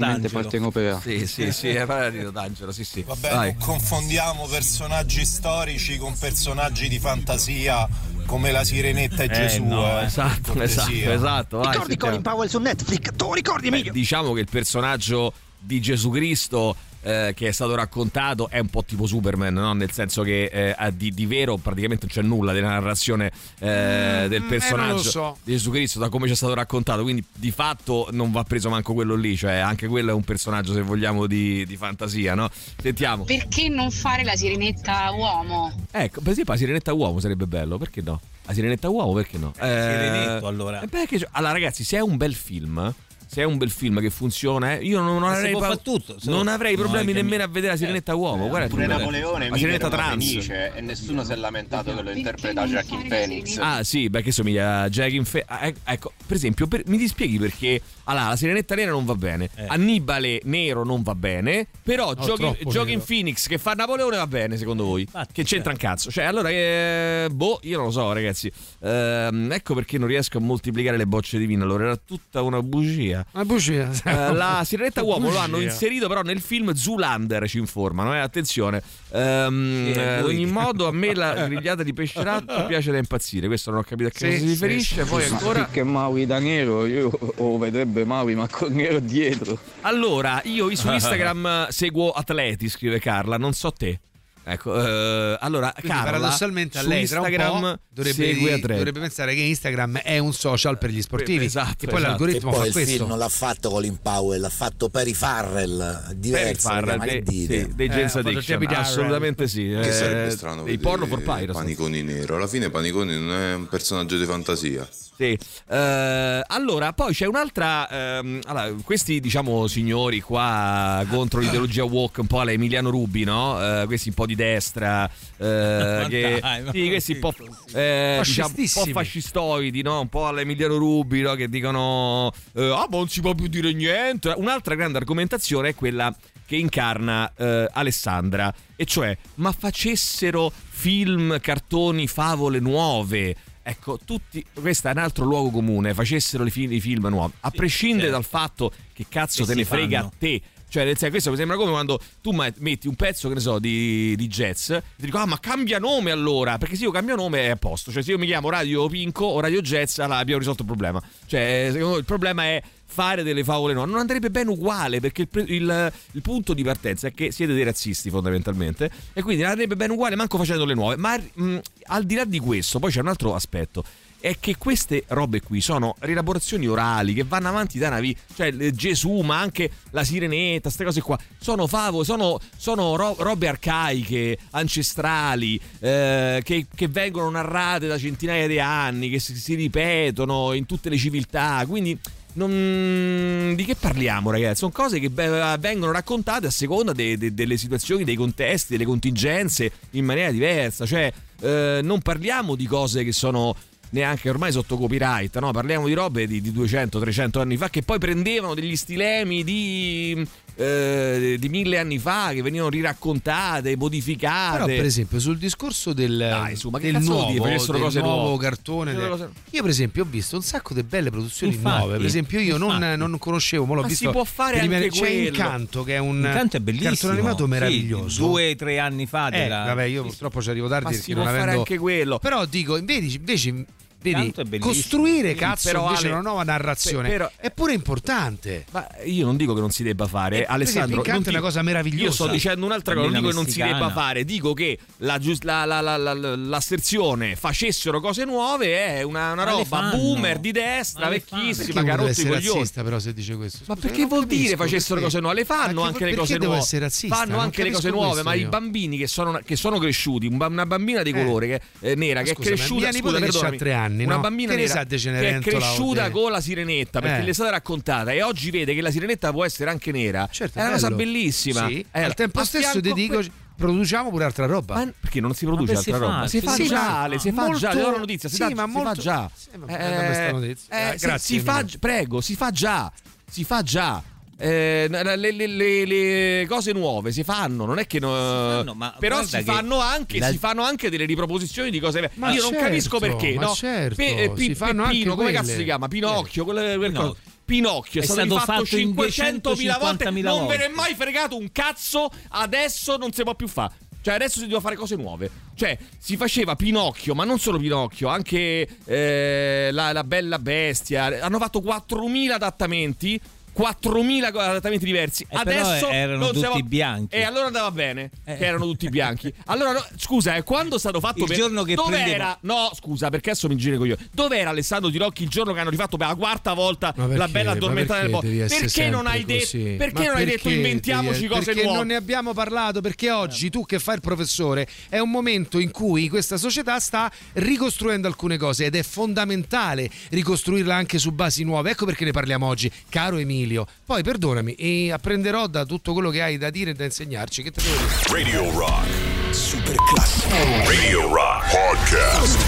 leggermente D'Angelo. partenopea. Sì, sì, sì, è Paradino d'Angelo, sì, sì. Vabbè, Vai. non confondiamo personaggi storici con personaggi di fantasia come la Sirenetta e Gesù. no, eh, esatto, esatto, esatto. vai, Ricordi sentiamo. Colin Powell su Netflix? Tu ricordi Beh, Emilio? diciamo che il personaggio di Gesù Cristo eh, che è stato raccontato è un po' tipo Superman, no? nel senso che eh, ha di, di vero praticamente non c'è nulla della narrazione eh, del Mm, personaggio eh, lo so. di Gesù Cristo da come ci è stato raccontato, quindi di fatto non va preso manco quello lì, cioè anche quello è un personaggio se vogliamo di, di fantasia, no? Sentiamo. Perché non fare la sirenetta uomo? Ecco, per esempio la sirenetta uomo sarebbe bello, perché no? La sirenetta uomo, perché no? Sirenetto, allora. eh, perché- allora, ragazzi, se è un bel film. Se è un bel film che funziona, eh, io non, si avrei, pa- tutto, non no- avrei no, problemi nemmeno mi- a vedere la sirenetta uomo. Guarda, Pure Napoleone la sirenetta trans. fenice e nessuno si è lamentato che lo interpreta Jackie Phoenix. Ah, sì, perché somiglia a Jack in Fe- ah, ec- ecco, per esempio, per- mi dispieghi perché allora, la sirenetta nera non va bene, Annibale nero non va bene, però No, Joaquin nero. Phoenix che fa Napoleone va bene, secondo voi? che c'entra un cazzo? Cioè, allora, eh, boh, io non lo so, ragazzi. Ehm, ecco perché non riesco a moltiplicare le bocce di vino. Allora, era tutta una bugia. Una bugia. Eh, la sirenetta uomo lo hanno Bugia. inserito però nel film Zoolander ci informano eh, attenzione Ehm, Sì, eh, ad ogni modo a me la grigliata di pesce ratto piace da impazzire questo non ho capito a che Sì, si sì, riferisce sì, poi sì. ancora Più che Maui da nero, io o vedrebbe Maui ma con nero dietro. allora io su Instagram seguo atleti scrive Carla non so te ecco eh, allora Quindi Carla paradossalmente a su lei tra un Instagram po' dovrebbe, segue atleti dovrebbe pensare che Instagram è un social per gli sportivi. Esatto, e poi esatto. l'algoritmo e poi fa il questo. film non l'ha fatto Colin Powell, l'ha fatto Perry Farrell, diverso, Farrell, ma che dei, dite? sì, dei Eh, ha fatto Addiction assolutamente sì Che eh, sarebbe strano dei porno for pirates Paniconi nero. Alla fine Paniconi non è un personaggio di fantasia. Sì. Eh, allora, poi c'è un'altra. ehm, allora, questi, diciamo, signori qua contro l'ideologia woke, un po' alla Emiliano Rubi, no? Eh, questi un po' di destra. eh, che, dai, ma sì, questi un po', eh, diciamo, un po' fascistoidi, no? Un po' alla Emiliano Rubi, no? Che dicono: eh, Ah, ma non si può più dire niente. Un'altra grande argomentazione è quella che incarna eh, Alessandra, e cioè, ma facessero film, cartoni, favole nuove. Ecco, tutti, questo è un altro luogo comune, facessero i film, film nuovi, a prescindere certo. dal fatto che cazzo Che te ne frega fanno. a te. Cioè, nel senso, questo mi sembra come quando tu metti un pezzo, che ne so, di, di jazz, e ti dico, ah, ma cambia nome allora, perché se io cambio nome è a posto. Cioè, se io mi chiamo Radio Pinco o Radio Jazz, allora abbiamo risolto il problema. Cioè, secondo me il problema è fare delle favole nuove. Non andrebbe bene uguale, perché il, il- il punto di partenza è che siete dei razzisti, fondamentalmente, e quindi non andrebbe bene uguale manco facendo le nuove. Ma mh, al di là di questo, poi c'è un altro aspetto è che queste robe qui sono rielaborazioni orali che vanno avanti da una vita, cioè eh, Gesù, ma anche la sirenetta, queste cose qua, sono favole, sono, sono ro- robe arcaiche, ancestrali, eh, che, che vengono narrate da centinaia di anni, che si, si ripetono in tutte le civiltà, quindi non- di che parliamo ragazzi? Sono cose che vengono raccontate a seconda de- de- delle situazioni, dei contesti, delle contingenze in maniera diversa, cioè eh, non parliamo di cose che sono neanche ormai sotto copyright, no? Parliamo di robe di, di 200-300 anni fa che poi prendevano degli stilemi di, eh, di mille anni fa che venivano riraccontate, modificate. Però, per esempio, sul discorso del, Dai, su, ma che del nuovo, dire? Facessero del cose nuovo nuove. cartone, Facessero del- io, per esempio, ho visto un sacco di belle produzioni Infatti, nuove. Per esempio, io non, non conoscevo, ma l'ho Ma si visto. può fare anche rimane- C'è. Incanto, che è un Incanto è bellissimo. cartone animato Sì, meraviglioso. due o tre anni fa. Eh, della- vabbè, io purtroppo ci arrivo tardi Ma perché si non può fare avendo. anche quello. Però dico, invece, invece vedi, costruire cazzo però, invece Ale, una nuova narrazione però- è pure importante. Ma io non dico che non si debba fare, Eh, Alessandro. esempio, non è una cosa meravigliosa. Io sto dicendo un'altra cosa, non dico che non si messicana. debba fare, dico che la, gius- la, la, la, la, la- l'asserzione facessero cose nuove è una, una Ma roba boomer di destra, Ma Perché vecchissima, che ha rotto i coglioni. razzista però se dice questo? Ma Scusa, perché non vuol dire capisco, facessero perché? cose nuove? Le fanno Ma che- anche le perché cose nuove. essere razzista? Fanno anche le cose nuove, ma i bambini che sono, che sono cresciuti, una bambina di Eh. colore che, eh, nera, che è cresciuta, mia nipote scusa, anni, una no? bambina Che ne nera che è cresciuta con la sirenetta perché Eh. le è stata raccontata e oggi vede che la sirenetta può essere anche nera. Certo, è una cosa bellissima. Sì, Eh, al tempo stesso ti dico que- produciamo pure altra roba. Ma perché non si produce Ma si altra fa, roba? Si si fa fa. già, Ale, si fa Molto- già, do la notizia, si, sì, fa, ma si molto- fa già. sì, ma eh, Eh, si- grazie, si fa, prego, si fa già, si fa già. Eh, le, le- le- le cose nuove si fanno, non è che no- fanno, ma però si fanno, anche, la- si fanno anche delle riproposizioni di cose Ma Io non certo, capisco perché, ma no? certo, eh, si fanno Peppino, anche come cazzo si chiama? Pinocchio, quelle- quelle Pinocchio. cose. Pinocchio è, È stato, stato fatto in 500.000 volte, 250.000 non ve ne è mai fregato un cazzo, adesso non si può più fare. Cioè, adesso si deve fare cose nuove. Cioè, si faceva Pinocchio, ma non solo Pinocchio, anche eh, la, la Bella Bestia. Hanno fatto 4.000 adattamenti. 4.000 adattamenti diversi. Eh, però Adesso erano non tutti siamo- bianchi. E allora andava bene, Eh. che erano tutti bianchi. Allora, no, scusa, eh, quando è stato fatto Il giorno che Dov'era? No, scusa, perché adesso mi giri con io. Dov'era Alessandro Tirocchi il giorno che hanno rifatto per la quarta volta perché? la bella addormentata perché devi essere Perché non hai detto? Perché Ma non hai detto perché inventiamoci devi- cose perché nuove? non ne abbiamo parlato perché oggi tu che fai il professore è un momento in cui questa società sta ricostruendo alcune cose ed è fondamentale ricostruirla anche su basi nuove ecco perché ne parliamo oggi caro Emilio poi perdonami e apprenderò da tutto quello che hai da dire e da insegnarci che te devo dire Radio Rock. Super classico. Radio Rock Podcast.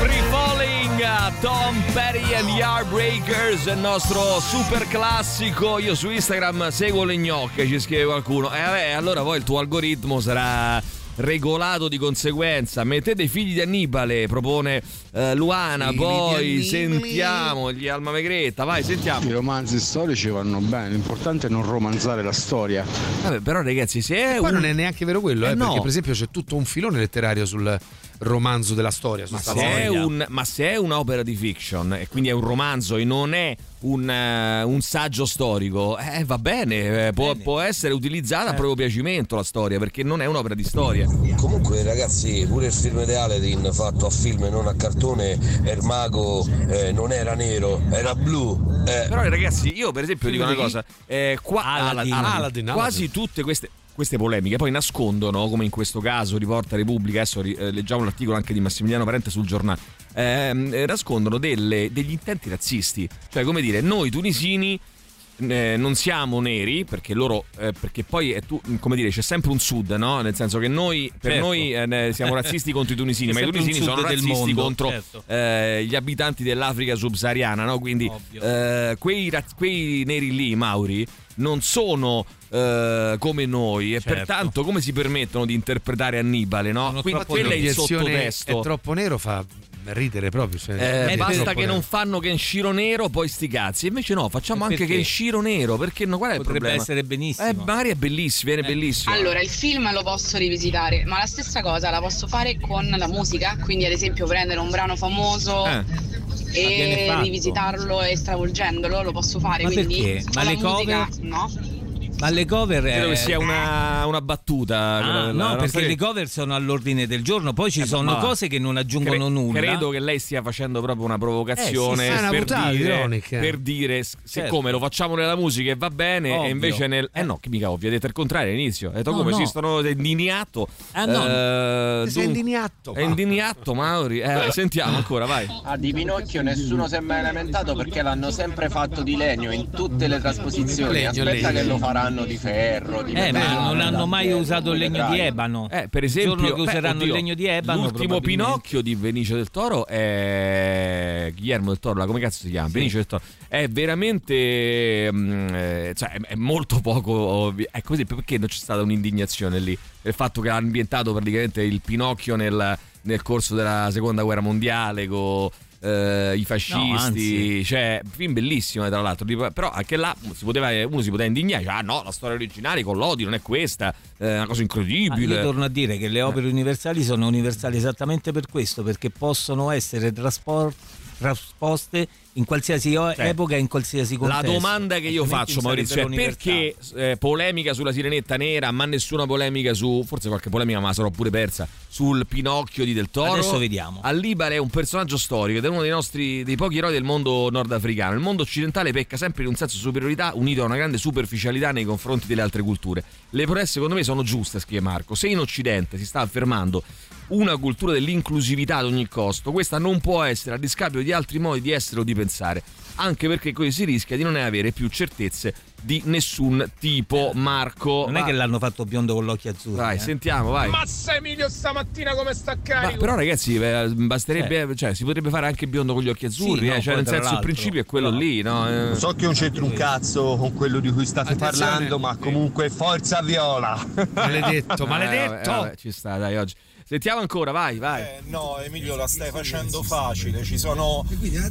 Free Falling, Tom Petty and the Heartbreakers, il nostro super classico. Io su Instagram seguo le gnocche, ci scrive qualcuno. E vabbè, allora poi il tuo algoritmo sarà regolato di conseguenza. Mettete i figli di Annibale, propone eh, Luana. Figli poi sentiamo gli Alma Megretta. Vai, sentiamo. I romanzi storici vanno bene, l'importante è non romanzare la storia. Vabbè, però ragazzi, se è poi un... non è neanche vero quello Eh, eh, no. perché per esempio c'è tutto un filone letterario sul romanzo della storia Ma se, un- ma se è un'opera di fiction e quindi è un romanzo e non è un, eh, un saggio storico, eh, va bene, eh, può, può essere utilizzata a proprio piacimento la storia perché non è un'opera di storia. Comunque ragazzi, pure il film di Aladdin fatto a film e non a cartone, il mago eh, non era nero, era blu. eh. Però ragazzi, io per esempio dico una cosa, eh, qua- Aladdin. Aladdin. Aladdin, quasi tutte queste... Queste polemiche poi nascondono, come in questo caso riporta Repubblica, adesso eh, leggiamo l'articolo anche di Massimiliano Parente sul giornale, ehm, eh, nascondono delle- degli intenti razzisti. Cioè, come dire, noi tunisini eh, non siamo neri perché loro eh, perché poi è tu, come dire c'è sempre un sud no nel senso che noi per Certo. noi eh, siamo razzisti contro i tunisini ma i tunisini sono razzisti mondo, contro certo. eh, gli abitanti dell'Africa subsahariana no quindi eh, quei, raz- quei neri lì Mauri non sono eh, come noi e Certo. pertanto come si permettono di interpretare Annibale no Sono quindi quello è il sottotesto è troppo nero fa ridere proprio cioè, eh, Eh, basta che nero. non fanno Kenshiro nero, poi sti cazzi. Invece no, facciamo anche perché? Kenshiro nero. Perché no? Qual è il Potrebbe problema? essere benissimo. Eh, magari è bellissimo, viene bellissimo. Allora, il film lo posso rivisitare, ma la stessa cosa la posso fare con la musica, quindi ad esempio prendere un brano famoso Eh. e rivisitarlo e stravolgendolo, lo posso fare, Ma quindi perché? Ma la le musica cover? no. Ma le cover Credo eh, che sia una, una battuta. Ah, no, perché le cover sono all'ordine del giorno, poi ci Eh, sono cose che non aggiungono Cre- nulla. Credo che lei stia facendo proprio una provocazione Eh, sì, una per, puntata dire, ironica. per dire Certo. siccome lo facciamo nella musica e va bene, Ovvio. e invece nel. Eh no, che mica ovvio, hai detto il contrario all'inizio. Hai detto No, come no. esistono è indignato. Ah, no. Eh, sei indignato È indignato, Mauri. Eh, sentiamo ancora, vai. Ah, di Pinocchio nessuno si è mai lamentato perché l'hanno sempre fatto di legno in tutte le trasposizioni. Legno, Aspetta legno. che lo faranno useranno di ferro, di Eh, ma non hanno mai d'acciaio, usato il legno di ebano. Eh, per Il giorno esempio, che beh, useranno oddio, il legno di ebano. L'ultimo Pinocchio di Benicio del Toro è Guillermo del Toro, la- come cazzo si chiama? Benicio del Toro. È veramente mm, eh, cioè, è, molto poco ovvio. È così perché non c'è stata un'indignazione lì? Il fatto che ha ambientato praticamente il Pinocchio nel, nel corso della Seconda Guerra Mondiale con eh, i fascisti, anzi. cioè film bellissimo eh, tra l'altro, però anche là si poteva, uno si poteva indignare, cioè, ah no, la storia originale con l'odio non è questa, è una cosa incredibile. io torno a dire che le opere universali sono universali esattamente per questo, perché possono essere traspor- trasposte in qualsiasi Cioè, epoca in qualsiasi La contesto. domanda che io faccio, Maurizio, è perché eh, polemica sulla sirenetta nera, ma nessuna polemica su, forse qualche polemica, ma sarò pure persa, sul Pinocchio di Del Toro? Adesso vediamo. Allibale è un personaggio storico ed è uno dei nostri dei pochi eroi del mondo nordafricano. Il mondo occidentale pecca sempre di un senso di superiorità unito a una grande superficialità nei confronti delle altre culture. Le proteste, secondo me, sono giuste, scrive Marco. Se in Occidente si sta affermando una cultura dell'inclusività ad ogni costo, questa non può essere a discapito di altri modi di essere o di pensare, anche perché così si rischia di non avere più certezze di nessun tipo. Marco, Non è va- che l'hanno fatto biondo con gli occhi azzurri. Vai, eh. sentiamo, vai. Massa Emilio stamattina come sta Ma carico? però ragazzi, eh, basterebbe, cioè, si potrebbe fare anche biondo con gli occhi azzurri, Sì, no, eh, cioè, poi nel senso il l'altro. principio è quello lì, no? Eh, So che non c'entra un cazzo con quello di cui state Attenzione. parlando, ma comunque forza viola. Maledetto, eh, maledetto. vabbè, vabbè, ci sta, dai, oggi. Sentiamo ancora, vai, vai. Eh, no, Emilio, la stai facendo facile. Ci sono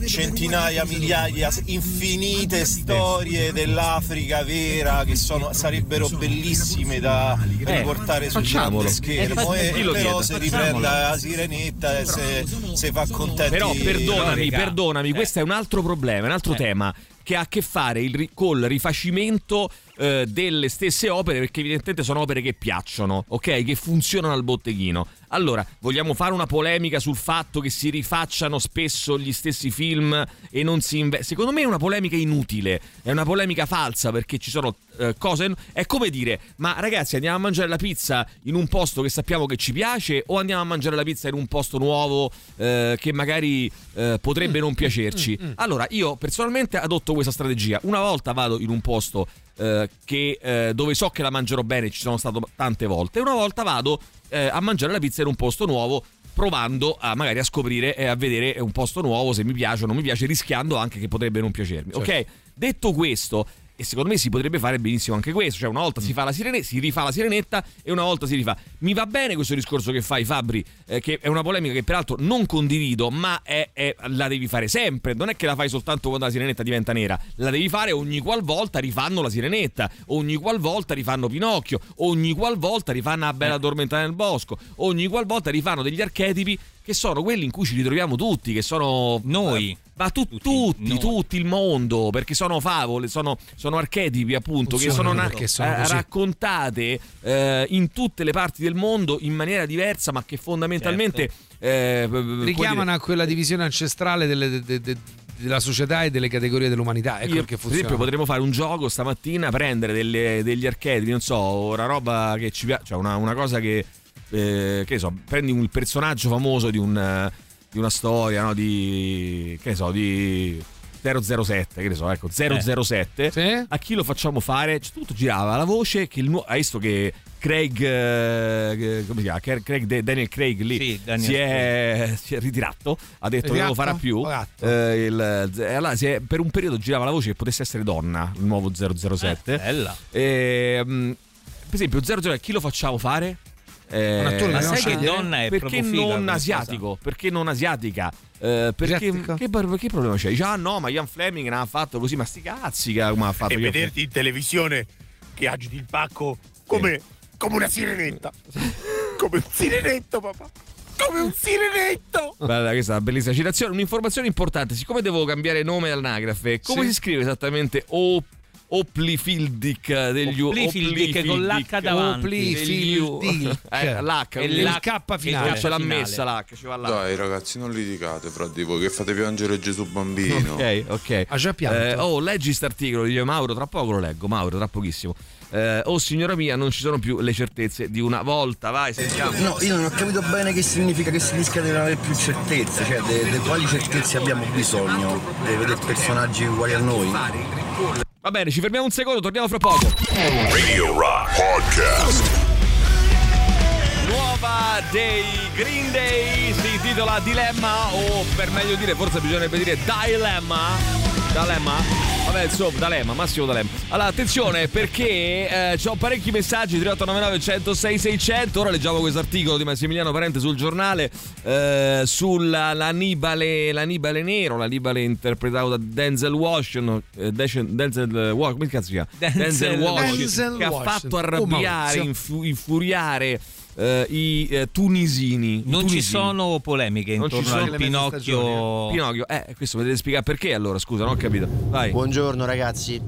centinaia, migliaia, infinite storie dell'Africa vera che sono- sarebbero bellissime da riportare sul grande schermo. Eh, E, però se riprende la sirenetta e se, se fa contenti. Però perdonami, perdonami, questo è un altro problema, un altro tema che ha a che fare il col rifacimento eh, delle stesse opere perché evidentemente sono opere che piacciono, ok? Che funzionano al botteghino. Allora, vogliamo fare una polemica sul fatto che si rifacciano spesso gli stessi film e non si investe? Secondo me è una polemica inutile, è una polemica falsa perché ci sono eh, cose... È come dire, ma ragazzi andiamo a mangiare la pizza in un posto che sappiamo che ci piace o andiamo a mangiare la pizza in un posto nuovo eh, che magari eh, potrebbe non piacerci? Allora, io personalmente adotto questa strategia. Una volta vado in un posto eh, che, eh, dove so che la mangerò bene, ci sono stato tante volte, una volta vado eh, a mangiare la pizza in un posto nuovo provando a magari a scoprire e a vedere un posto nuovo se mi piace o non mi piace rischiando anche che potrebbe non piacermi. Ok? Detto questo e secondo me si potrebbe fare benissimo anche questo. Cioè una volta si fa la sirenetta si rifà la sirenetta e una volta si rifà. Mi va bene questo discorso che fai Fabri eh, che è una polemica che peraltro non condivido ma è- è- la devi fare sempre. Non è che la fai soltanto quando la sirenetta diventa nera. La devi fare ogni qualvolta rifanno la sirenetta. Ogni qualvolta rifanno Pinocchio. Ogni qualvolta rifanno la bella addormentata nel bosco. Ogni qualvolta rifanno degli archetipi che sono quelli in cui ci ritroviamo tutti che sono Noi. ma tu- tutti, tutti, il mondo, perché sono favole, sono, sono archetipi appunto che sono, na- sono eh, raccontate eh, in tutte le parti del mondo in maniera diversa, ma che fondamentalmente eh, puoi dire- Richiamano a quella divisione ancestrale delle- de- de- de- della società e delle categorie dell'umanità. Ecco Io, perché per funziona. esempio, potremmo fare un gioco stamattina, prendere delle- degli archetipi, non so, una roba che ci piace, cioè una, una cosa che, eh, che ne so, prendi un personaggio famoso di, un, eh, di una storia, no? Di, che ne so, di 007, che ne so, ecco, 007. A chi lo facciamo fare? Tutto girava la voce che il nuovo... Hai visto che Craig, eh, come si chiama? Craig, Daniel Craig lì Daniel si, è, si è ritratto, ha detto che non lo farà più. Eh, il- allora si è- per un periodo girava la voce che potesse essere donna, il nuovo 007. bella. E, mm, per esempio, 007 chi lo facciamo fare? Eh, Ma sai che donna è perché proprio figa non asiatico? Perché non asiatica? Eh, perché che, che problema c'è? Dice, ah no, ma Ian Fleming ne ha fatto così, ma sti cazzi che come ha fatto E Ian vederti in televisione che agiti il pacco come, come una sirenetta. Come un sirenetto, papà. Come un sirenetto. Guarda, questa è una bellissima citazione. Un'informazione importante: siccome devo cambiare nome all'anagrafe, come Sì. si scrive esattamente O- Oplifildic degli Oplifildic con l'H davanti. Oplifildic. Eh, l'H, E il K finale. Ce l'ha messa l'H, ci va l'H. Dai ragazzi, non litigate fra di voi che fate piangere Gesù bambino. Ok, ok. Ha già pianto. Eh, oh, leggi st'articolo, dice Mauro, tra poco lo leggo, Mauro, tra pochissimo. Eh, oh signora mia, non ci sono più le certezze di una volta, vai, sentiamo. No, io non ho capito bene che significa che si rischia di non avere più certezze, cioè di quali certezze abbiamo bisogno? Di vedere personaggi uguali a noi? Va bene, ci fermiamo un secondo, torniamo fra poco. Radio Rock Podcast. Dei Green Day si intitola Dilemma o per meglio dire forse bisognerebbe dire Dilemma. Dilemma? Vabbè, insomma, D'Alema, Massimo D'Alema. Allora, attenzione perché eh, ho parecchi messaggi 3899 106 600. Ora leggiamo questo articolo di Massimiliano Parente sul giornale eh, sulla l'Annibale, l'Annibale Nero, l'Annibale interpretato da Denzel Washington. Eh, Denzel, Denzel Washington, come cazzo si chiama? Denzel Washington, Denzel che ha Washington. fatto Oh, arrabbiare, Maurizio. infu- infuriare eh, i eh, tunisini. Non I ci tunisini. sono polemiche Non ci intorno sono al Pinocchio. Pinocchio, eh, questo potete spiegare perché allora, scusa, non ho capito. Vai. Buongiorno ragazzi.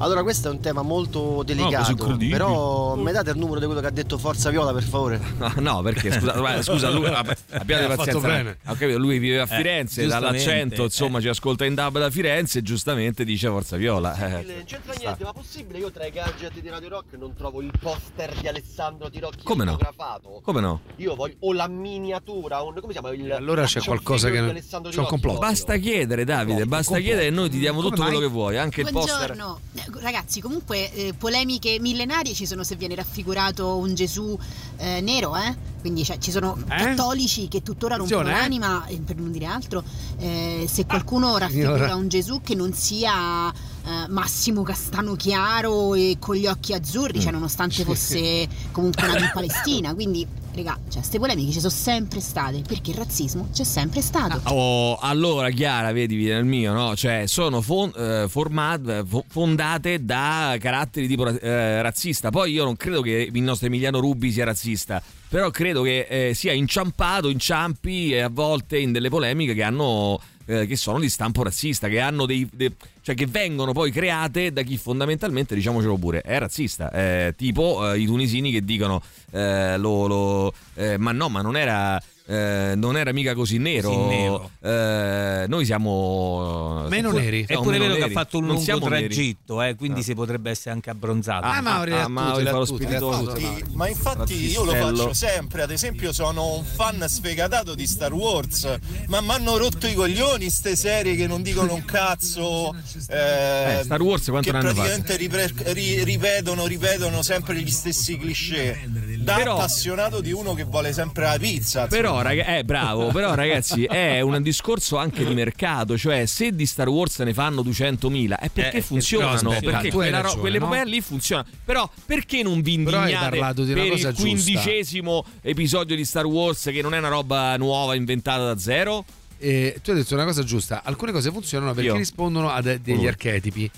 Allora questo è un tema molto delicato, incredibile. però mi date il numero di quello che ha detto Forza Viola per favore? No, no, perché scusa, scusa lui, abbiate Ha pazienza. fatto bene. Ho capito, lui vive a Eh, Firenze, giustamente, dall'accento, eh. insomma, ci ascolta in dub da Firenze e giustamente dice Forza Viola. Eh, Non c'entra niente, ma possibile io tra i gadget di Radio Rock non trovo il poster di Alessandro Tirocchi Come no? fotografato? Come no? Io voglio o la miniatura, un, come si chiama il allora c'è qualcosa che c'è un complotto. Basta chiedere, Davide, basta chiedere e noi ti diamo tutto quello che vuoi, anche il poster. Buongiorno, Eh, ragazzi. Comunque, eh, polemiche millenarie ci sono se viene raffigurato un Gesù eh, nero, eh? Quindi cioè, ci sono cattolici che tuttora rompono Attenzione, eh? l'anima, eh, per non dire altro. eh, se qualcuno raffigura signora. un Gesù che non sia eh, Massimo Castano Chiaro e con gli occhi azzurri, cioè, nonostante fosse comunque nato in Palestina. Quindi, raga, cioè, queste polemiche ci sono sempre state perché il razzismo c'è sempre stato. Oh, allora, Chiara, vedi, nel mio, no? Cioè, sono fon- eh, format- fo- fondate da caratteri tipo eh, razzista. Poi io non credo che il nostro Emiliano Rubi sia razzista, però credo che eh, sia inciampato, inciampi eh, a volte in delle polemiche che hanno. eh, che sono di stampo razzista, che hanno dei, de- cioè che vengono poi create da chi fondamentalmente, diciamocelo pure, è razzista. Eh, tipo eh, i tunisini che dicono eh, lo, lo- eh, ma no, ma non era. Eh, non era mica così nero. Così nero. Eh, noi siamo Meno siamo- neri. È pure meno vero che ha fatto un Non lungo tragitto, eh, quindi Ah. si potrebbe essere anche abbronzato. Ah, Mauri, ah, Mauri fa lo spiritoso. Ma infatti io lo faccio sempre, ad esempio sono un fan sfegatato di Star Wars, ma mi hanno rotto i coglioni ste serie che non dicono un cazzo. eh, Eh, Star Wars quanto ne hanno praticamente ripre- ri- ripetono, ripetono sempre gli stessi cliché. Da Però- appassionato di uno che vuole sempre la pizza. Però, insomma. raga- eh, bravo, però ragazzi è un discorso anche di mercato, cioè se di Star Wars ne fanno 200.000 è perché Eh, funzionano, però aspetta, perché quella ragione, quelle no? lì funzionano. Però perché non vi Però indignate di per il quindicesimo episodio di Star Wars che non è una roba nuova inventata da zero? Eh, tu hai detto una cosa giusta, alcune cose funzionano perché Io? rispondono a de- degli Lui. archetipi.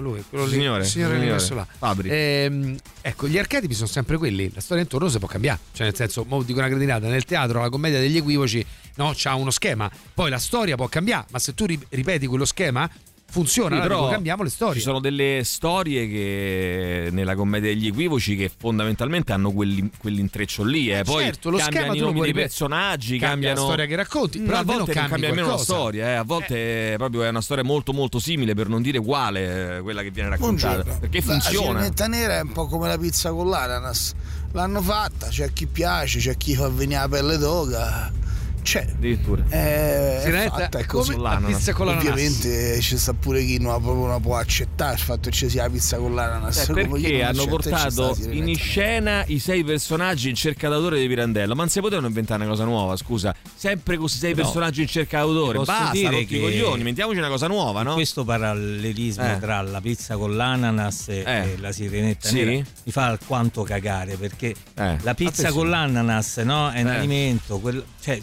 Lui, quello lì, Signore, il signore signore. messo là. Fabri. Ehm, ecco, gli archetipi sono sempre quelli, la storia intorno si può cambiare. Cioè, nel senso, mo dico una cretinata, nel teatro la commedia degli equivoci no, c'ha uno schema. Poi la storia può cambiare, ma se tu ri- ripeti quello schema, funziona. Sì, però dico, cambiamo le storie. Ci sono delle storie che nella commedia degli equivoci che fondamentalmente hanno quelli- quell'intreccio lì. Eh. Poi Certo, lo schema cambiano i nomi dei personaggi, Cambia cambiano la storia che racconti, Mm, però a volte cambi cambia nemmeno la storia, eh. a volte proprio è una storia molto molto simile, per non dire uguale, eh, quella che viene raccontata. Buongiorno. Perché La funziona. sirenetta nera è un po' come la pizza con l'ananas. L'hanno fatta, c'è chi piace, c'è chi fa venire la pelle d'oca. C'è. Addirittura. È, è Sirenetta fatta, è così. come la pizza con l'ananas. Ovviamente ci sta pure chi non, proprio non può accettare il fatto che ci sia la pizza con l'ananas. Eh, Come chi perché hanno sta portato in scena i sei personaggi in cerca d'autore di Pirandello? Ma non si potevano inventare una cosa nuova, scusa. Sempre con questi sei No. personaggi in cerca d'autore. Posso Basta, dire rotti i che- coglioni, inventiamoci una cosa nuova, no? Questo parallelismo Eh. tra la pizza con l'ananas e, Eh. e la sirenetta Sì? nera mi fa alquanto cagare perché Eh. la pizza Attenzione. con l'ananas no, è un Eh. alimento, quel- cioè,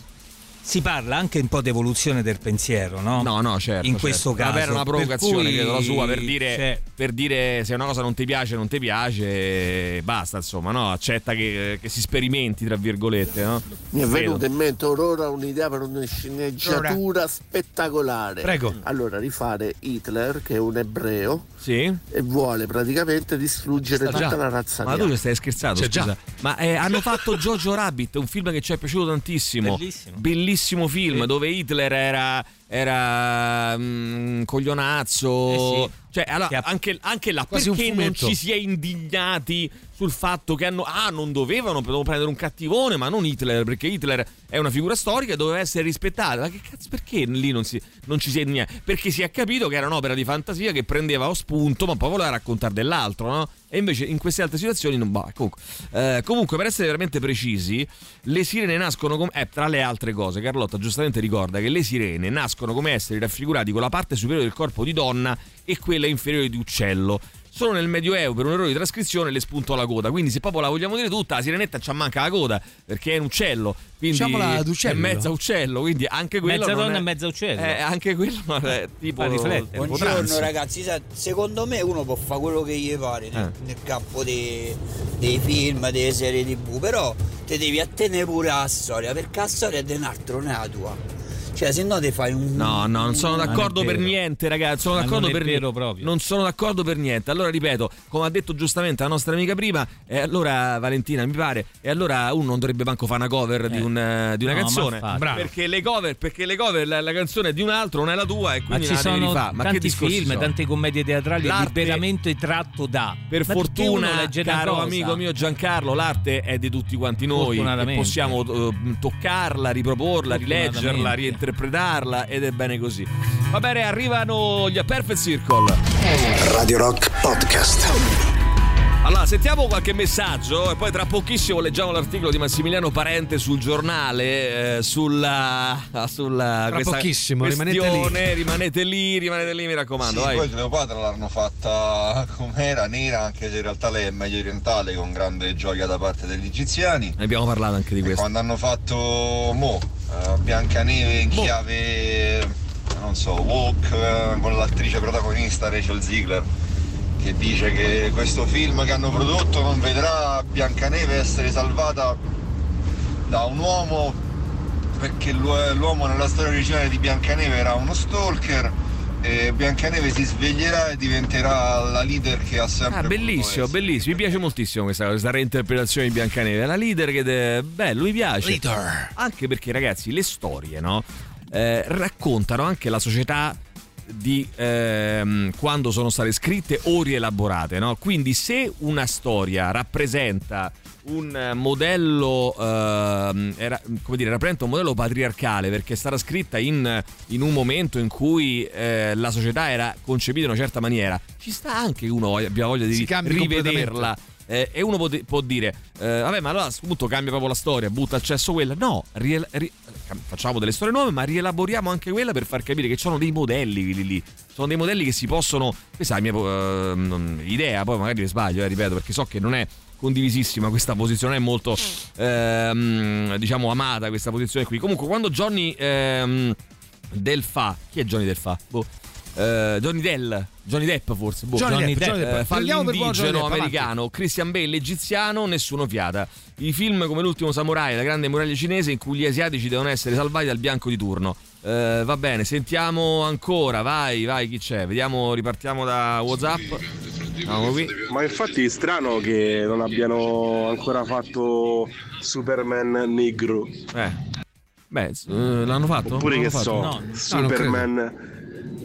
si parla anche un po' di evoluzione del pensiero, no? No, no, certo. In certo. questo caso. Vabbè, era una per provocazione, cui, credo, la sua, per dire, cioè, per dire se una cosa non ti piace, non ti piace, basta, insomma, no? Accetta che, che si sperimenti, tra virgolette, no? Mi è Credo. venuta in mente Aurora un'idea per una sceneggiatura spettacolare. Prego. Allora, rifare Hitler, che è un ebreo, Sì? e vuole praticamente distruggere Sta già. tutta la razza Ma tu ci stai scherzando, C'è scusa. già. Ma eh, hanno fatto Jojo Rabbit, un film che ci è piaciuto tantissimo. Bellissimo. Bellissimo film dove Hitler era era mm, coglionazzo. Cioè, allora, anche, anche là, Quasi perché non ci si è indignati sul fatto che hanno, ah, non dovevano, dovevano prendere un cattivone, ma non Hitler, perché Hitler è una figura storica e doveva essere rispettata. Ma che cazzo, perché lì non, si, non ci si è indignati? Perché si è capito che era un'opera di fantasia che prendeva lo spunto, ma poi voleva raccontare dell'altro, no? E invece in queste altre situazioni non va. Comunque, eh, comunque, per essere veramente precisi, le sirene nascono come. Eh, tra le altre cose, Carlotta giustamente ricorda che le sirene nascono come esseri raffigurati con la parte superiore del corpo di donna e quella inferiore di uccello. Solo nel Medioevo, per un errore di trascrizione, le spuntò la coda. Quindi, se proprio la vogliamo dire tutta, la sirenetta ci manca la coda perché è un uccello. Quindi Diciamola ad uccello. è mezza uccello. Quindi anche quello. Mezza non donna è- e mezza uccello. Eh, anche quello non è tipo. Tipo Buongiorno trans. ragazzi, secondo me uno può fare quello che gli pare nel, Eh. nel campo dei, dei film, delle serie tv, però te devi attenere pure alla storia, perché la storia è di un altro, non è la tua. Cioè, se no te fai un... No, no, non sono d'accordo per niente, ragazzi. Sono Ma d'accordo non è per vero niente. proprio. Non sono d'accordo per niente. Allora, ripeto, come ha detto giustamente la nostra amica prima, e allora Valentina mi pare, e allora uno non dovrebbe manco fare una cover di, un, eh, di una No, ma canzone. Perché le cover, perché le cover, la, la canzone è di un altro, non è la tua, e Ma quindi ci la devi sono. Ma che tanti film, sono? tante commedie teatrali L'arte- liberamente tratto da. Per Ma fortuna, caro amico mio Giancarlo, l'arte è di tutti quanti noi. E possiamo eh, toccarla, riproporla, rileggerla, Fortunatamente. Reinterpretarla ed è bene così. Va bene, arrivano gli A Perfect Circle. Radio Rock Podcast. Allora, sentiamo qualche messaggio e poi tra pochissimo leggiamo l'articolo di Massimiliano Parente sul giornale eh, sulla, sulla Tra questa pochissimo, rimanete lì. questione. rimanete lì, rimanete lì, mi raccomando, Sì, vai. poi Cleopatra l'hanno fatta com'era, nera, anche se in realtà lei è medio orientale con grande gioia da parte degli egiziani. Ne abbiamo parlato anche di E questo. quando hanno fatto Mo, eh, Biancaneve in chiave, non so, Walk, eh, con l'attrice protagonista Rachel Ziegler, che dice che questo film che hanno prodotto non vedrà Biancaneve essere salvata da un uomo perché l'u- l'uomo nella storia originale di Biancaneve era uno stalker e Biancaneve si sveglierà e diventerà la leader che ha sempre Ah, bellissimo, bellissimo. Mi piace moltissimo questa, questa reinterpretazione di Biancaneve. La leader che è bello, mi piace. Leader. Anche perché, ragazzi, le storie, no? Eh, raccontano anche la società di ehm, quando sono state scritte o rielaborate, no? Quindi se una storia rappresenta un eh, modello ehm, era- come dire, rappresenta un modello patriarcale perché è stata scritta in, in un momento in cui eh, la società era concepita in una certa maniera. Ci sta anche che uno abbia voglia di rivederla. eh, e uno può, di- può dire eh, vabbè ma allora a questo punto cambia proprio la storia butta al cesso quella. No riel- ri- facciamo delle storie nuove ma rielaboriamo anche quella per far capire che ci sono dei modelli lì, lì. sono dei modelli che si possono questa è la mia eh, idea poi magari sbaglio eh, ripeto perché so che non è condivisissima questa posizione, è molto ehm, diciamo amata questa posizione qui. Comunque quando Johnny ehm, Delfa, chi è Johnny Delfa? Boh. Eh, Johnny Dell, Johnny Depp forse, boh. Johnny Depp, Johnny eh, Depp. fa Prendiamo per buono Johnny l'indigeno Depp, americano, Christian Bale egiziano, nessuno fiata. I film come L'ultimo samurai, La grande muraglia cinese in cui gli asiatici devono essere salvati dal bianco di turno. Eh, va bene, sentiamo ancora, vai, vai chi c'è? Vediamo, ripartiamo da WhatsApp. Qui. Ma infatti è strano che non abbiano ancora fatto Superman negro. Eh. Beh, eh, l'hanno fatto? Oppure Non che l'hanno so, fatto? Superman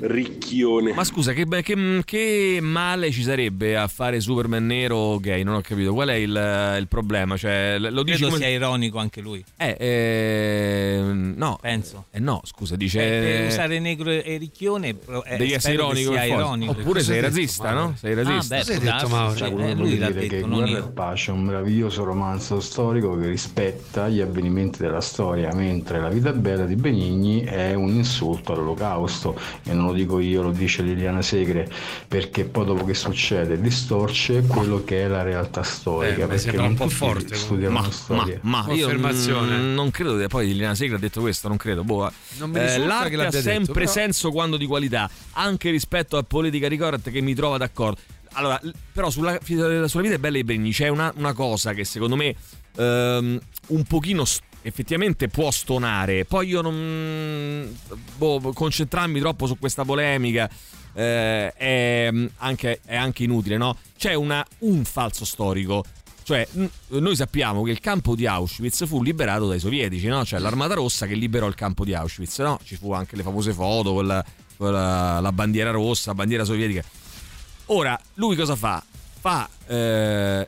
ricchione. Ma scusa, che, che- che male ci sarebbe a fare Superman nero gay? Non ho capito. Qual è il, il problema? Cioè, lo dici Credo come... sia ironico anche lui. Eh, eh, no. Penso. Eh no, scusa, dice... Eh, per usare negro e ricchione eh, Devi essere ironico ironico. Oppure sei razzista, no? Sei razzista. Ah, beh, può darsi, Cioè, sì, uno eh, può lui l'ha dire che detto, non Guerra e io. Pace è un meraviglioso romanzo storico che rispetta gli avvenimenti della storia, mentre La vita bella di Benigni è un insulto all'olocausto. E non lo dico io, lo dice Liliana Segre, perché poi dopo che succede distorce quello che è la realtà storica. Eh, mi perché sembra non un po' forte, Ma, la ma, storia. ma io mm, non credo che poi Liliana Segre ha detto questo, non credo. Boh. Non mi Eh, l'arte che ha sempre detto, però- senso quando di qualità, anche rispetto a politica correct che mi trova d'accordo. Allora, però sulla, sulla vita è bella e Bregni c'è una, una cosa che secondo me ehm, un pochino st- effettivamente può stonare. Poi io non boh, concentrarmi troppo su questa polemica eh, è, anche, è anche inutile, no? C'è una- un falso storico. Cioè, mh, noi sappiamo che il campo di Auschwitz fu liberato dai sovietici, no? Cioè, l'Armata Rossa che liberò il campo di Auschwitz, no? Ci fu anche le famose foto con la, con la- la bandiera rossa, bandiera sovietica. Ora, lui cosa fa? Fa eh,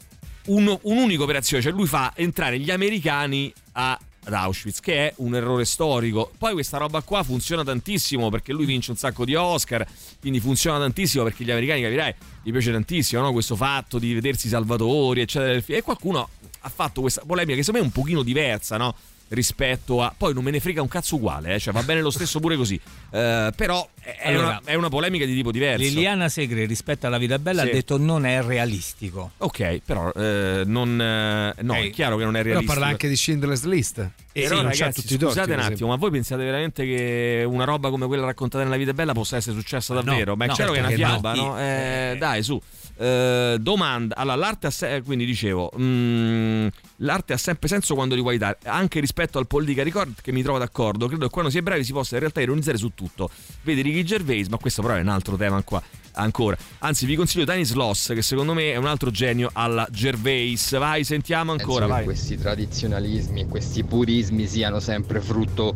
un- un'unica operazione, cioè lui fa entrare gli americani a- ad Auschwitz, che è un errore storico. Poi questa roba qua funziona tantissimo perché lui vince un sacco di Oscar, quindi funziona tantissimo perché gli americani, capirai, gli piace tantissimo no? questo fatto di vedersi salvatori, eccetera. E qualcuno ha fatto questa polemica che secondo me è un pochino diversa, no? Rispetto a poi non me ne frega un cazzo uguale eh, cioè va bene lo stesso pure così Eh, però è, Allora, una, è una polemica di tipo diverso Liliana Segre rispetto alla vita bella Sì. ha detto non è realistico. Ok, però eh, non. eh, no, è chiaro che non è Però realistico. parla anche di Schindler's List. E Però, sì, ragazzi, tutti i torti, scusate un attimo, ma voi pensate veramente che una roba come quella raccontata nella vita bella possa essere successa no, davvero? ma è no, chiaro che è una no. fiaba, no? Eh, dai, su. Eh, domanda. Allora, l'arte ha se- quindi dicevo, mm, l'arte ha sempre senso quando li vuoi dare, anche rispetto al politica record che mi trovo d'accordo. Credo che quando si è bravi si possa in realtà ironizzare su tutto. Vedi Ricky Gervais, ma questo però è un altro tema qua ancora. Anzi, vi consiglio Tiny Sloss, che secondo me è un altro genio alla Gervais. Vai, sentiamo ancora, vai. questi tradizionalismi e questi purismi siano sempre frutto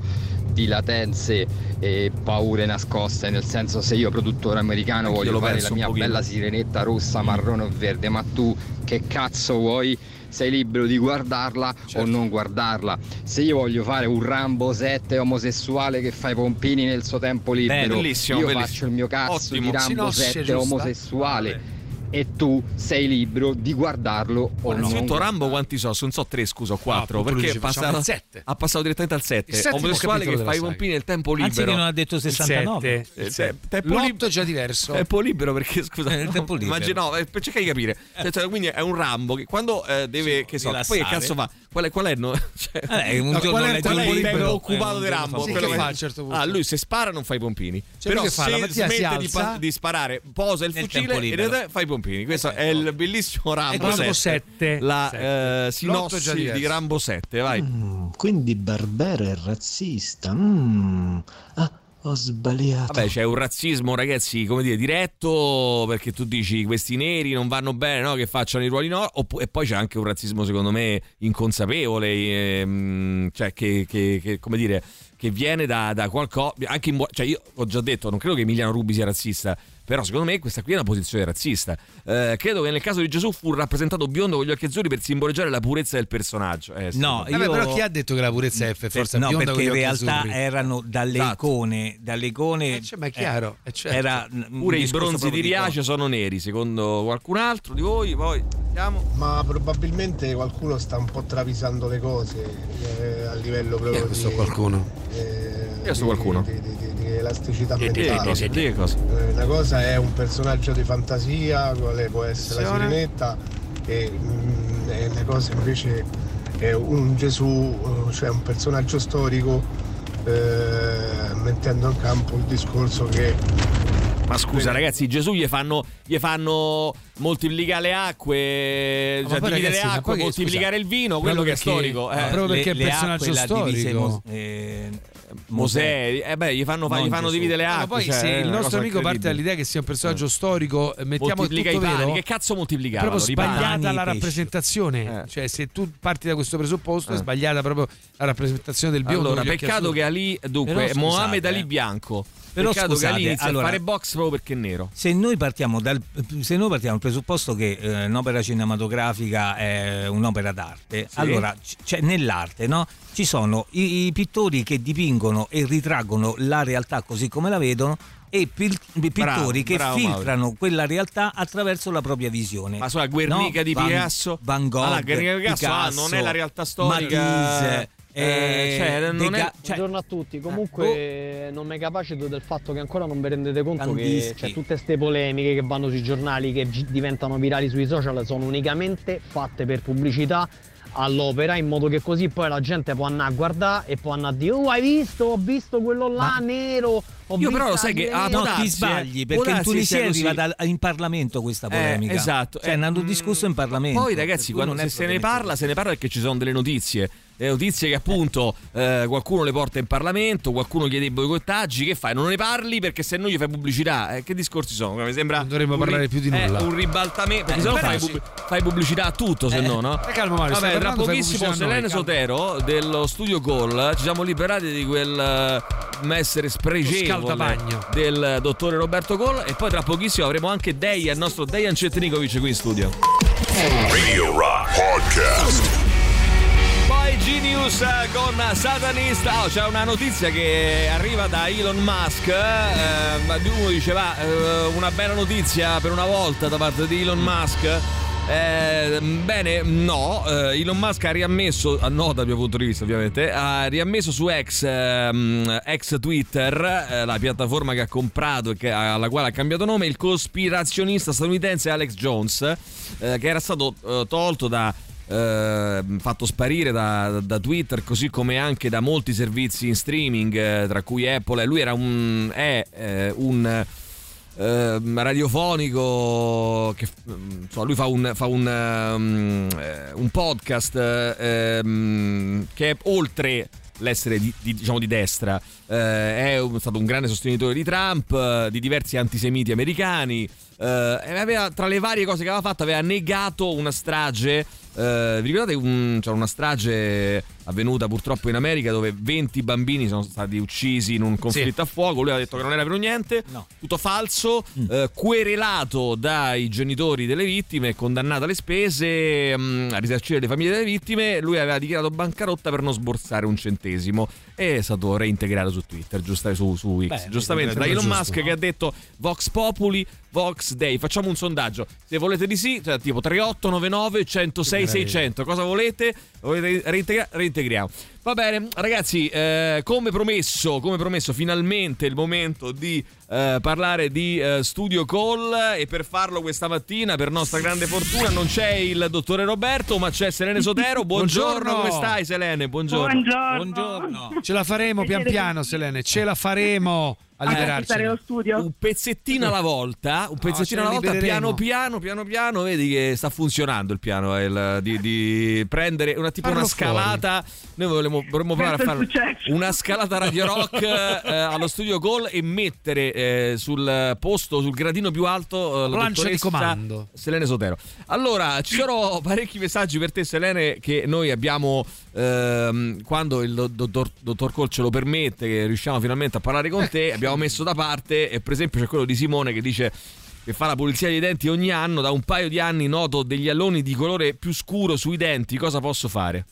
di latenze e paure nascoste, nel senso se io produttore americano Anch'io voglio fare la mia bella sirenetta rossa, marrone o verde, ma tu che cazzo vuoi? Sei libero di guardarla Certo. o non guardarla. Se io voglio fare un Rambo 7 omosessuale che fa i pompini nel suo tempo libero, bellissimo, io bellissimo. faccio il mio cazzo Ottimo. di Rambo Sinossia 7 giusta. omosessuale e tu sei libero di guardarlo o non. Innanzitutto Rambo quanti so? Non so tre, scusa, o quattro. perché è dice, facciamo passato, ha passato direttamente al 7. Il settimo Omosessuale che fa i pompini nel tempo libero. Anzi che non ha detto 69. Il sette, Eh, il sette. tempo L'otto lib- è già diverso. Tempo libero perché scusa, Eh, il tempo libero. Immagino, no, eh, per cercare di capire. Cioè, cioè, quindi è un Rambo che quando eh, deve, che so, poi che rilassare. cazzo fa? Qual è, qual è, no? cioè, Eh, è un no, giorno qual è, qual è il tempo è occupato un di giorno Rambo? Sì, che fa a un certo punto? Ah, lui se spara non fa i pompini. Cioè, Però fa? se smette di, pa- di sparare, posa il Nel fucile e in libero. realtà fa i pompini. Questo è il bellissimo Rambo, Rambo 7. sette. La Sette. eh, sinossi di Rambo 7, vai. Mm, quindi Barbera è razzista. Mm. Ah, ho sbagliato. Vabbè, c'è un razzismo, ragazzi, come dire, diretto, perché tu dici questi neri non vanno bene, no? Che facciano i ruoli no. Oppu- e poi c'è anche un razzismo, secondo me, inconsapevole, ehm, cioè che, che- che, come dire, che viene da, da qualcosa. Anche in, cioè, io ho già detto, non credo che Emiliano Rubi sia razzista. Però secondo me questa qui è una posizione razzista. Eh, credo che nel caso di Gesù fu rappresentato biondo con gli occhi azzurri per simboleggiare la purezza del personaggio. Eh, sì. No, Vabbè, io- però chi ha detto che la purezza è per forza no, bionda perché con in gli occhi realtà azzurri? erano dalle Esatto. icone, dalle icone Eh, cioè, ma è chiaro, eh, eh, certo. era Pure i bronzi di Riace sono neri, secondo qualcun altro di voi. Poi andiamo. Ma probabilmente qualcuno sta un po' travisando le cose eh, a livello proprio questo di, qualcuno? eh, Io so qualcuno. di, di- di- di elasticità Di mentale. Di che cosa? Una cosa è un personaggio di fantasia, quale può essere la sirenetta, e, mm, e una cosa invece è un Gesù, eh, cioè un personaggio storico, eh, mettendo in campo il discorso che Ma scusa, ragazzi, Gesù gli fanno, gli fanno moltiplicare le acque, Ma cioè dividere ragazzi, le acque, moltiplicare scusa, il vino, quello che è storico. ma eh. proprio perché è le personaggio acque la divise storico. Mos- eh, Mosè, eh beh, gli fanno, gli fanno dividere le Ma acque. poi cioè, se il nostro amico parte dall'idea che sia un personaggio storico, eh, mettiamo Moltiplica tutto i pani, vero. che cazzo moltiplicare? proprio sbagliata la rappresentazione. Eh. Cioè, se tu parti da questo presupposto, è Eh. sbagliata proprio la rappresentazione del biondo. Allora, peccato che Ali, dunque, Mohamed Ali eh. bianco. Però peccato scusate, Ali inizia allora- a fare box proprio perché è nero. Se noi partiamo dal, se noi partiamo dal presupposto che eh, un'opera cinematografica è un'opera d'arte, Sì. allora c- c'è nell'arte no? ci sono i, i pittori che dipingono e ritraggono la realtà così come la vedono e pil- pittori Bravo, che bravo, filtrano quella realtà attraverso la propria visione. Ma sulla Guernica No? di Van- Picasso? Van Gogh, Allora, Guernica di Picasso, ah, non è la realtà storica. Matisse, Eh, eh, cioè, non Degas- è- cioè, Buongiorno a tutti, comunque non mi capacito del fatto che ancora non vi rendete conto Kandinsky. che cioè, tutte queste polemiche che vanno sui giornali, che gi- diventano virali sui social, sono unicamente fatte per pubblicità all'opera in modo che così poi la gente può andare a guardare e può andare a dire oh hai visto, ho visto quello là nero Ho Io però sai che ah, no, darsi, ti eh. sbagli perché in Tunisia è così. arrivata in Parlamento questa polemica. Eh, esatto. Cioè, Eh, hanno discusso in Parlamento. Poi ragazzi, quando non se, se ne parla, se ne parla perché ci sono delle notizie. Le notizie che appunto eh, qualcuno le porta in Parlamento, qualcuno chiede i boicottaggi, che fai? Non ne parli perché se no gli fai pubblicità. Eh, che discorsi sono? Mi sembra Non dovremmo parlare più di nulla. eh, un ribaltamento, perché Eh, se no fai, pubblic- fai pubblicità a tutto, se Eh, no, no? eh, calmo, Mario, Vabbè, tra pochissimo noi, Selene calmo. Sotero dello studio Call, ci siamo liberati di quel eh, essere spregevole del dottore Roberto Call e poi tra pochissimo avremo anche Deia, il nostro Dejan Cetnikovic qui in studio. Radio Rock Podcast. Poi Genius con Satanista. Oh, c'è una notizia che arriva da Elon Musk. eh, uno diceva eh, una bella notizia per una volta da parte di Elon Musk. Eh, bene, no, eh, Elon Musk ha riammesso, ah, no dal mio punto di vista ovviamente, ha riammesso su ex, ehm, ex Twitter, eh, la piattaforma che ha comprato e che- alla quale ha cambiato nome, il cospirazionista statunitense Alex Jones, eh, che era stato eh, tolto da eh, fatto sparire da, da Twitter così come anche da molti servizi in streaming eh, tra cui Apple. Lui era un è eh, un eh, radiofonico che mm, insomma, lui fa un, fa un, um, un podcast eh, ehm, che è oltre l'essere di, di- diciamo di destra. Eh, è stato un grande sostenitore di Trump eh, di diversi antisemiti americani eh, aveva, tra le varie cose che aveva fatto aveva negato una strage eh, vi ricordate un- c'era una strage avvenuta purtroppo in America dove 20 bambini sono stati uccisi in un conflitto a fuoco lui ha detto che non era vero niente tutto falso eh, querelato dai genitori delle vittime condannato alle spese mm, a risarcire le famiglie delle vittime lui aveva dichiarato bancarotta per non sborsare un centesimo e è stato reintegrato su Twitter giusta, su, su X Beh, giustamente. da Elon giusto, Musk che ha detto Vox Populi Vox Day facciamo un sondaggio. Se volete di sì cioè tipo 3899 106 600 cosa volete reintegra- reintegriamo. Va bene ragazzi eh, come promesso come promesso finalmente è il momento di eh, parlare di eh, Studio Call e per farlo questa mattina per nostra grande fortuna non c'è il dottore Roberto ma c'è Selene Sotero. Buongiorno, Buongiorno. come stai Selene? Buongiorno. Buongiorno. Ce la faremo pian piano, Selene, ce la faremo a liberarci. Un pezzettino alla volta, un pezzettino ce alla volta, piano piano, piano piano, vedi che sta funzionando il piano, è il- di, di prendere una, tipo Farlo una scalata, noi vorremmo, vorremmo provare a fare una scalata Radio Rock eh, allo studio Gol e mettere eh, sul posto, sul gradino più alto eh, la di comando. Selene Sotero. Allora, ci sono parecchi messaggi per te Selene che noi abbiamo ehm, quando il do- dottor, dottor Col ce lo permette, che riusciamo finalmente a parlare con te, abbiamo messo da parte e per esempio c'è quello di Simone che dice che fa la pulizia dei denti ogni anno, da un paio di anni noto degli alloni di colore più scuro sui denti, cosa posso fare?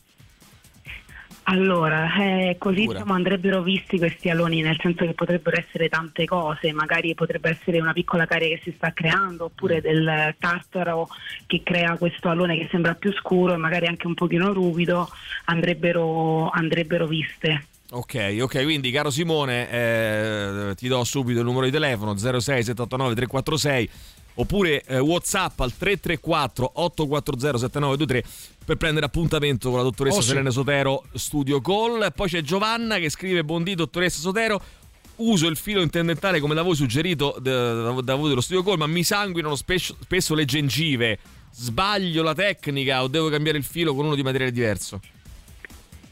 Allora, eh, così diciamo, andrebbero visti questi aloni, nel senso che potrebbero essere tante cose, magari potrebbe essere una piccola carie che si sta creando, oppure del tartaro che crea questo alone che sembra più scuro e magari anche un pochino ruvido, andrebbero, andrebbero viste. Ok, ok, quindi caro Simone, eh, ti do subito il numero di telefono 06 789 346 oppure eh, WhatsApp al 334 840 7923 per prendere appuntamento con la dottoressa Oh, sì. Selene Sotero Studio Call. Poi c'è Giovanna che scrive Buondì dottoressa Sotero. Uso il filo intendentale come da voi suggerito da, da- da voi dello studio Call, ma mi sanguinano spesso, spesso le gengive. Sbaglio la tecnica o devo cambiare il filo con uno di materiale diverso?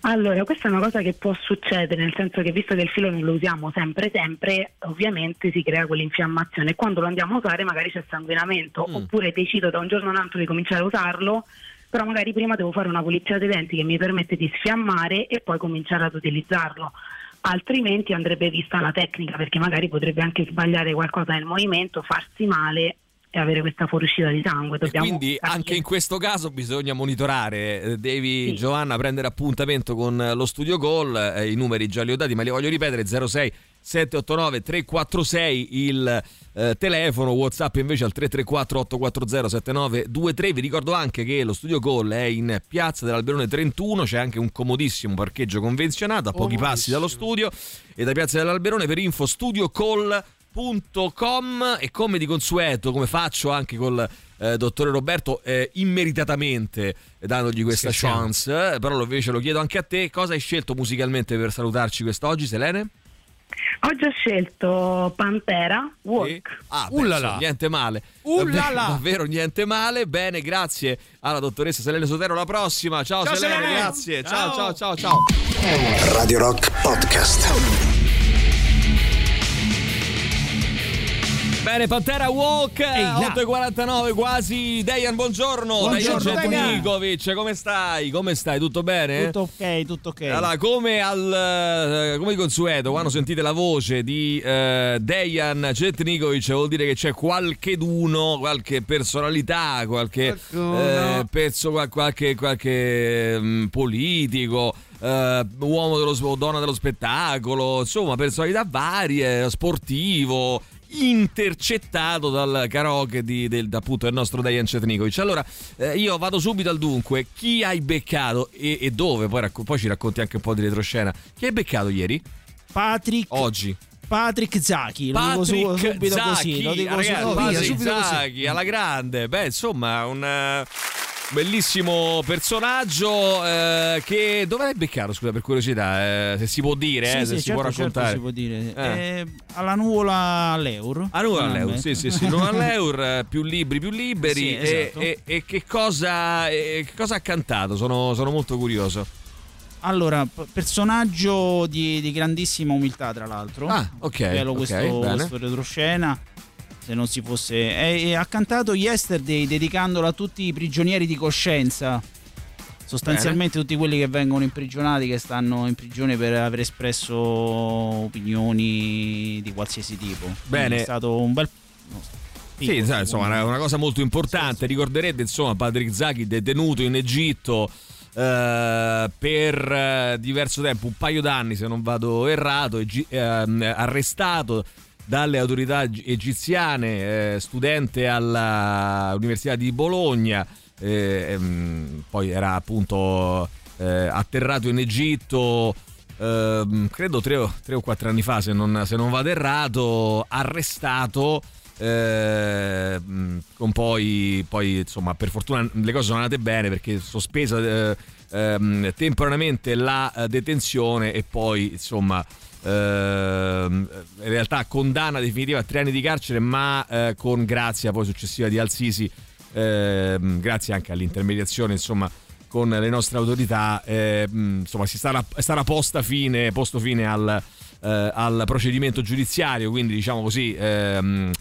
Allora, questa è una cosa che può succedere, nel senso che visto che il filo non lo usiamo sempre, sempre, ovviamente si crea quell'infiammazione quando lo andiamo a usare magari c'è sanguinamento, Mm. oppure decido da un giorno all'altro di cominciare a usarlo, però magari prima devo fare una pulizia dei denti che mi permette di sfiammare e poi cominciare ad utilizzarlo. Altrimenti andrebbe vista la tecnica, perché magari potrebbe anche sbagliare qualcosa nel movimento, farsi male e avere questa fuoriuscita di sangue. Quindi anche in questo caso bisogna monitorare. Eh, Devi, Giovanna, prendere appuntamento con eh, lo studio Call. Eh, I numeri già li ho dati, ma li voglio ripetere: 06 789 346 il eh, telefono, WhatsApp invece al 334 840 7923. Vi ricordo anche che lo studio Call è in piazza dell'Alberone 31. C'è anche un comodissimo parcheggio convenzionato a pochi passi dallo studio. E da piazza dell'Alberone per info studio call www.radioticino.com e come di consueto, come faccio anche col eh, dottore Roberto, eh, immeritatamente dandogli questa Scherziamo. chance, eh, però lo- invece lo chiedo anche a te, cosa hai scelto musicalmente per salutarci quest'oggi, Selene? Ho già scelto Pantera Walk. Ah, beh, insomma, niente male. Ullala. Davvero, davvero niente male. Bene, grazie alla dottoressa Selene Sotero. La prossima. Ciao, Ciao, Selene, Selene. grazie. Ciao, Ciao. ciao, ciao, ciao. Radio Rock Podcast. Bene, Pantera Walk, là. 8.49 quasi. Dejan, buongiorno. Buongiorno, Dejan Dejan. Jetnikovic, come stai? Come stai? Tutto bene? Tutto ok, tutto ok. Allora, come, al, eh, come di consueto, quando sentite la voce di eh, Dejan Cetnikovic, vuol dire che c'è qualcheduno, qualche personalità, qualche eh, pezzo, qual- qualche, qualche mm, politico. eh, uomo dello, o donna dello spettacolo, insomma, personalità varie, sportivo, intercettato dal karaoke di, del, appunto, del nostro Dejan Cetnikovic. Allora, eh, io vado subito al dunque. Chi hai beccato e, e dove? Poi, racco- poi ci racconti anche un po' di retroscena. Chi hai beccato ieri? Patrick. Oggi. Patrick Zacchi, lo dico su- Patrick subito Zacchi, così, lo dico ragazzi, subito, Patrick via, subito così. Zacchi, alla grande. Beh, insomma, un bellissimo personaggio eh, che dove l'hai beccato, scusa, per curiosità, eh, se si può dire, Sì, eh, sì, se si certo, può certo, raccontare. si può dire. Eh. Eh, alla nuvola all'Eur. A Nuova Ah, Leur, beh. sì, sì, sì, Nuova Leur, eh, più libri, più liberi. Sì, e, esatto. e- e che, cosa, e che cosa ha cantato? Sono, sono molto curioso. Allora, personaggio di, di grandissima umiltà, tra l'altro. Ah, ok, Bello ok, questo, bene. questo retroscena. Se non si fosse. E, e ha cantato Yesterday dedicandolo a tutti i prigionieri di coscienza. Sostanzialmente tutti quelli che vengono imprigionati, che stanno in prigione per aver espresso opinioni di qualsiasi tipo. Quindi Bene. È stato un bel. Sì, sai, insomma, una, una cosa molto importante. Ricorderete, insomma, Patrick Zaki detenuto in Egitto eh, per eh, diverso tempo, un paio d'anni, se non vado errato, egi- ehm, arrestato dalle autorità eg- egiziane, eh, studente all'Università di Bologna, eh, ehm, poi era appunto eh, atterrato in Egitto. ehm, credo tre o, tre o quattro anni fa, se non, se non vado errato, arrestato. eh, mh, con poi, poi, insomma, per fortuna le cose sono andate bene perché sospesa eh, ehm, temporaneamente la eh, detenzione e poi, insomma, ehm, in realtà condanna definitiva a tre anni di carcere, ma eh, con grazia poi successiva di Al-Sisi, ehm, grazie anche all'intermediazione, insomma, con le nostre autorità, eh, insomma, si starà, è stata posta fine, posto fine al, eh, al procedimento giudiziario, quindi diciamo così. ehm,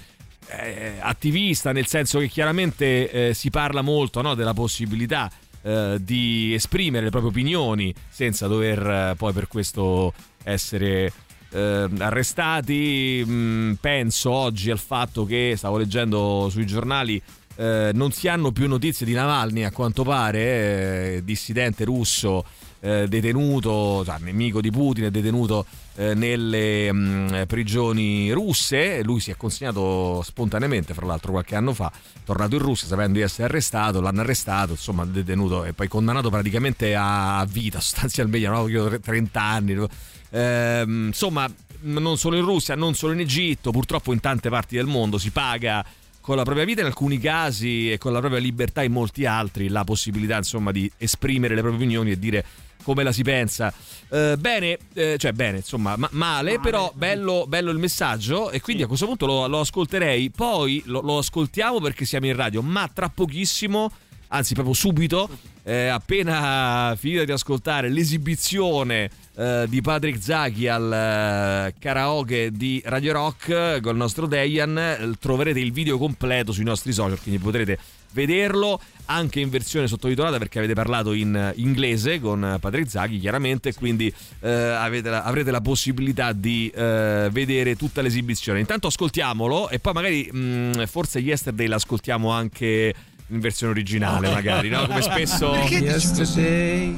eh, attivista, nel senso che chiaramente eh, si parla molto no, della possibilità eh, di esprimere le proprie opinioni senza dover poi per questo essere eh, arrestati. Mm, penso oggi al fatto che stavo leggendo sui giornali. eh, non si hanno più notizie di Navalny a quanto pare, eh, dissidente russo eh, detenuto, cioè nemico di Putin, detenuto eh, nelle mh, prigioni russe. Lui si è consegnato spontaneamente, fra l'altro, qualche anno fa, tornato in Russia sapendo di essere arrestato. L'hanno arrestato, insomma, detenuto e poi condannato praticamente a vita, sostanzialmente, no? Io 30 anni. Ehm, insomma, non solo in Russia, non solo in Egitto, purtroppo in tante parti del mondo si paga con la propria vita in alcuni casi e con la propria libertà in molti altri la possibilità insomma di esprimere le proprie opinioni e dire come la si pensa. Eh, bene eh, cioè bene insomma ma- male però bello, bello il messaggio e quindi a questo punto lo, lo ascolterei. Poi lo, lo ascoltiamo perché siamo in radio ma tra pochissimo anzi proprio subito eh, appena finita di ascoltare l'esibizione eh, di Patrick Zaki al eh, karaoke di Radio Rock eh, col nostro Dejan. Troverete il video completo sui nostri social quindi potrete vederlo anche in versione sottotitolata perché avete parlato in inglese con Patrick Zaki chiaramente quindi eh, avete la- avrete la possibilità di eh, vedere tutta l'esibizione. Intanto ascoltiamolo e poi magari mh, forse Yesterday l'ascoltiamo anche in versione originale magari no? come spesso Yesterday,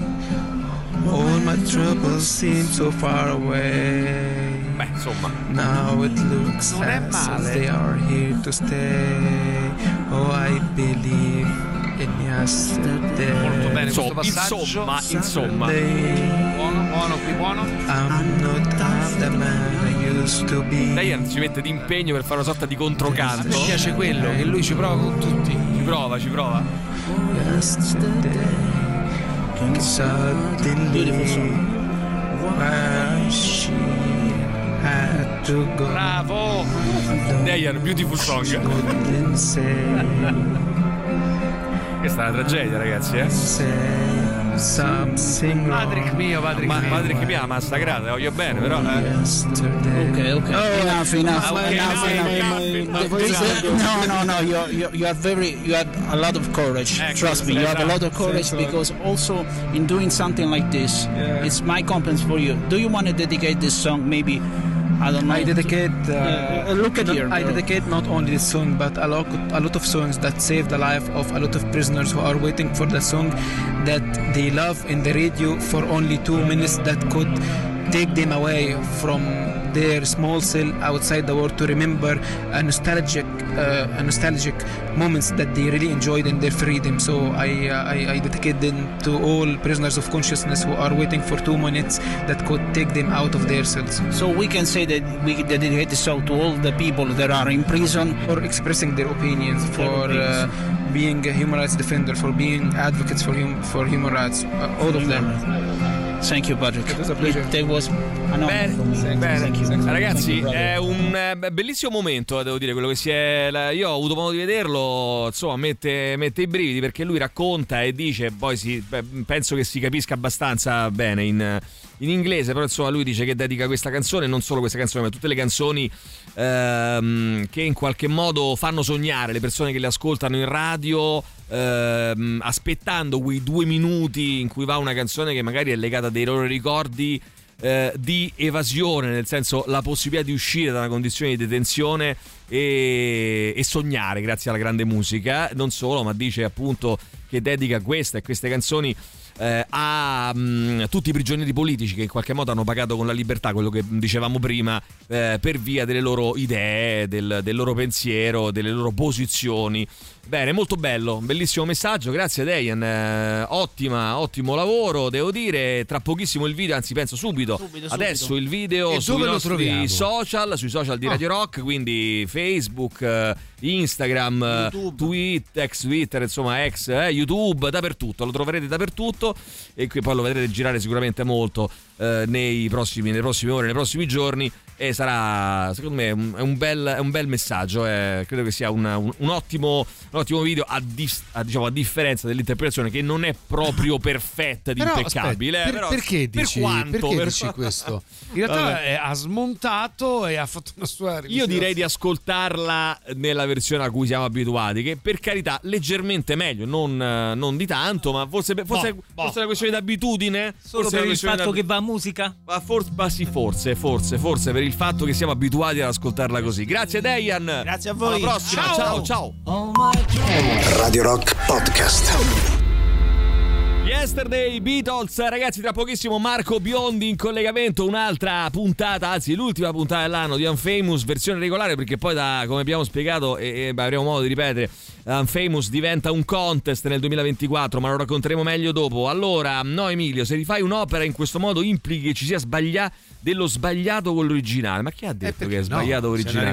all my troubles seem so far away. Beh, insomma. Now it looks Non è as male. if they are here to stay. Oh, I believe in yesterday. Molto bene questo passaggio. Insomma, insomma. Buono, buono, qui buono. I'm not the man I used to be. Diane ci mette d'impegno per fare una sorta di controcanto me piace quello, che lui ci prova con tutti. Ci prova, ci prova. Yesterday, suddenly, where is she? had to go. Bravo! Dayan, beautiful song. Questa è una tragedia, ragazzi, eh? Something Patrick mio, Patrick Ma mio. Patrick mia, massacrata, voglio bene, però. Eh. Okay, okay. enough, enough, okay, enough, okay, enough. okay, The- No, no, no. You, you, you have very, you have a lot of courage. Ecco, Trust me, you have a lot of courage Thanks a lot. because also in doing something like this, it's my compliments for you. Do you want to dedicate this song? Maybe I don't know. I dedicate. Uh, Yeah, look at not- here, I dedicate not only this song, but a lot, a lot of songs that saved the life of a lot of prisoners who are waiting for the song that they love in the radio for only two minutes that could take them away from their small cell outside the world to remember a nostalgic, uh, a nostalgic moments that they really enjoyed in their freedom. So I, uh, I, I dedicate them to all prisoners of consciousness who are waiting for two minutes that could take them out of their cells. So we can say that we dedicate this song to all the people that are in prison. for expressing their opinions, for uh, being a human rights defender, for being advocates for hum- for human rights, uh, all of them. Thank you, Patrick. It was a pleasure. It, was an Bene. Thank you. Ragazzi, Thank you, brother. è un eh, bellissimo momento, eh, devo dire, quello che si è. la- Io ho avuto modo di vederlo, insomma, mette, mette i brividi perché lui racconta e dice, poi si, penso che si capisca abbastanza bene in, in inglese, però insomma lui dice che dedica questa canzone, non solo questa canzone, ma tutte le canzoni ehm, che in qualche modo fanno sognare le persone che le ascoltano in radio. Ehm, aspettando quei due minuti in cui va una canzone che magari è legata a dei loro ricordi eh, di evasione, nel senso la possibilità di uscire da una condizione di detenzione e, e sognare grazie alla grande musica. Non solo, ma dice appunto che dedica questa e queste canzoni eh, a mm, tutti i prigionieri politici che in qualche modo hanno pagato con la libertà quello che dicevamo prima eh, per via delle loro idee, del, del loro pensiero, delle loro posizioni. Bene, molto bello, bellissimo messaggio, grazie Dejan, eh, ottima, ottimo lavoro, devo dire, tra pochissimo il video, anzi penso subito, Subito, subito. adesso il video E sui nostri social, sui social di Radio Rock, quindi Facebook, eh, Instagram, eh, Twitter, ex Twitter, insomma ex eh, YouTube, dappertutto, lo troverete dappertutto e qui poi lo vedrete girare sicuramente molto eh, nei prossimi, nelle prossime ore, nei prossimi giorni e sarà secondo me un, è un, bel, è un bel messaggio, eh, credo che sia un, un- un ottimo, un ottimo video a, dis- a, diciamo, a differenza dell'interpretazione che non è proprio perfetta, di Però, impeccabile, aspetta, eh, per- però perché per dici, quanto, perché per- dici questo? In realtà eh, ha smontato e ha fatto una sua Io direi di ascoltarla nella versione a cui siamo abituati, che per carità leggermente meglio, non, non di tanto, ma forse, forse, Boh, forse è una questione d'abitudine. Solo Forse per una il fatto d'ab- che va a musica? Ma forse, ma sì, forse, forse, forse per il fatto che siamo abituati ad ascoltarla così. Grazie Dejan. Grazie a voi. Alla prossima. Ciao. ciao. ciao. Radio Rock Podcast. Yesterday Beatles, ragazzi, tra pochissimo Marco Biondi in collegamento, un'altra puntata, anzi l'ultima puntata dell'anno di Unfamous, versione regolare perché poi da, come abbiamo spiegato e, e avremo modo di ripetere, Unfamous diventa un contest nel 2024, ma lo racconteremo meglio dopo. Allora, no Emilio, se rifai un'opera in questo modo implichi che ci sia sbagliato dello sbagliato con l'originale. Ma chi ha detto che è no, sbagliato c'è l'originale?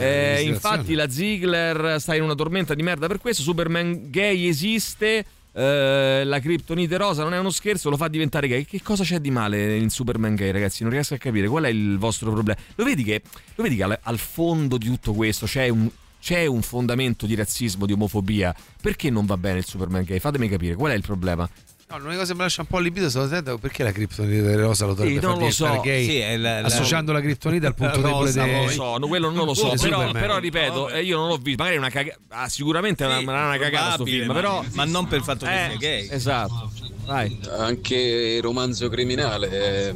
Eh, infatti la Ziegler sta in una tormenta di merda per questo, Superman gay esiste. eh, la criptonite rosa non è uno scherzo, lo fa diventare gay. Che cosa c'è di male in Superman gay, ragazzi? Non riesco a capire qual è il vostro problema. Lo vedi che, lo vedi che al, al fondo di tutto questo c'è un, c'è un fondamento di razzismo, di omofobia. Perché non va bene il Superman gay? Fatemi capire, qual è il problema? No, l'unica cosa che mi lascia un po' allibito sono attento perché la criptonite rosa lo dovrebbe Sì, non lo so. gay Sì, è la- la- associando la criptonite al punto debole Rosa, dei non lo so, no, quello non lo so, dei però, però ripeto, eh, io non l'ho visto, magari è una cagata, ah, sicuramente è una, una cagata sto film, ma- però ma non per il fatto che Eh, sia gay. Esatto. Vai. Anche il romanzo criminale è,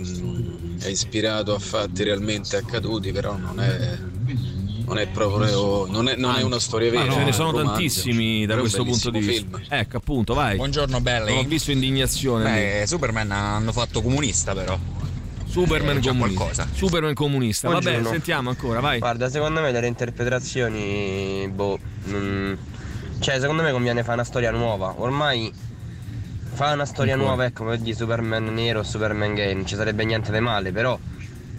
è ispirato a fatti realmente accaduti, però non è, non è proprio non è, non è una storia vera. Ma ce è ne sono romanzo. tantissimi da Però è un questo punto di vista. Ecco, appunto, vai. Buongiorno belli. Non ho visto indignazione. Beh, Superman hanno fatto comunista però. Superman Eh, comunista. qualcosa. Superman comunista. Vabbè, Buongiorno. sentiamo ancora, vai. Guarda, secondo me delle interpretazioni, boh, non- cioè secondo me conviene fare una storia nuova. Ormai fare una storia nuova, ecco, come di Superman nero o Superman gay, non ci sarebbe niente di male, però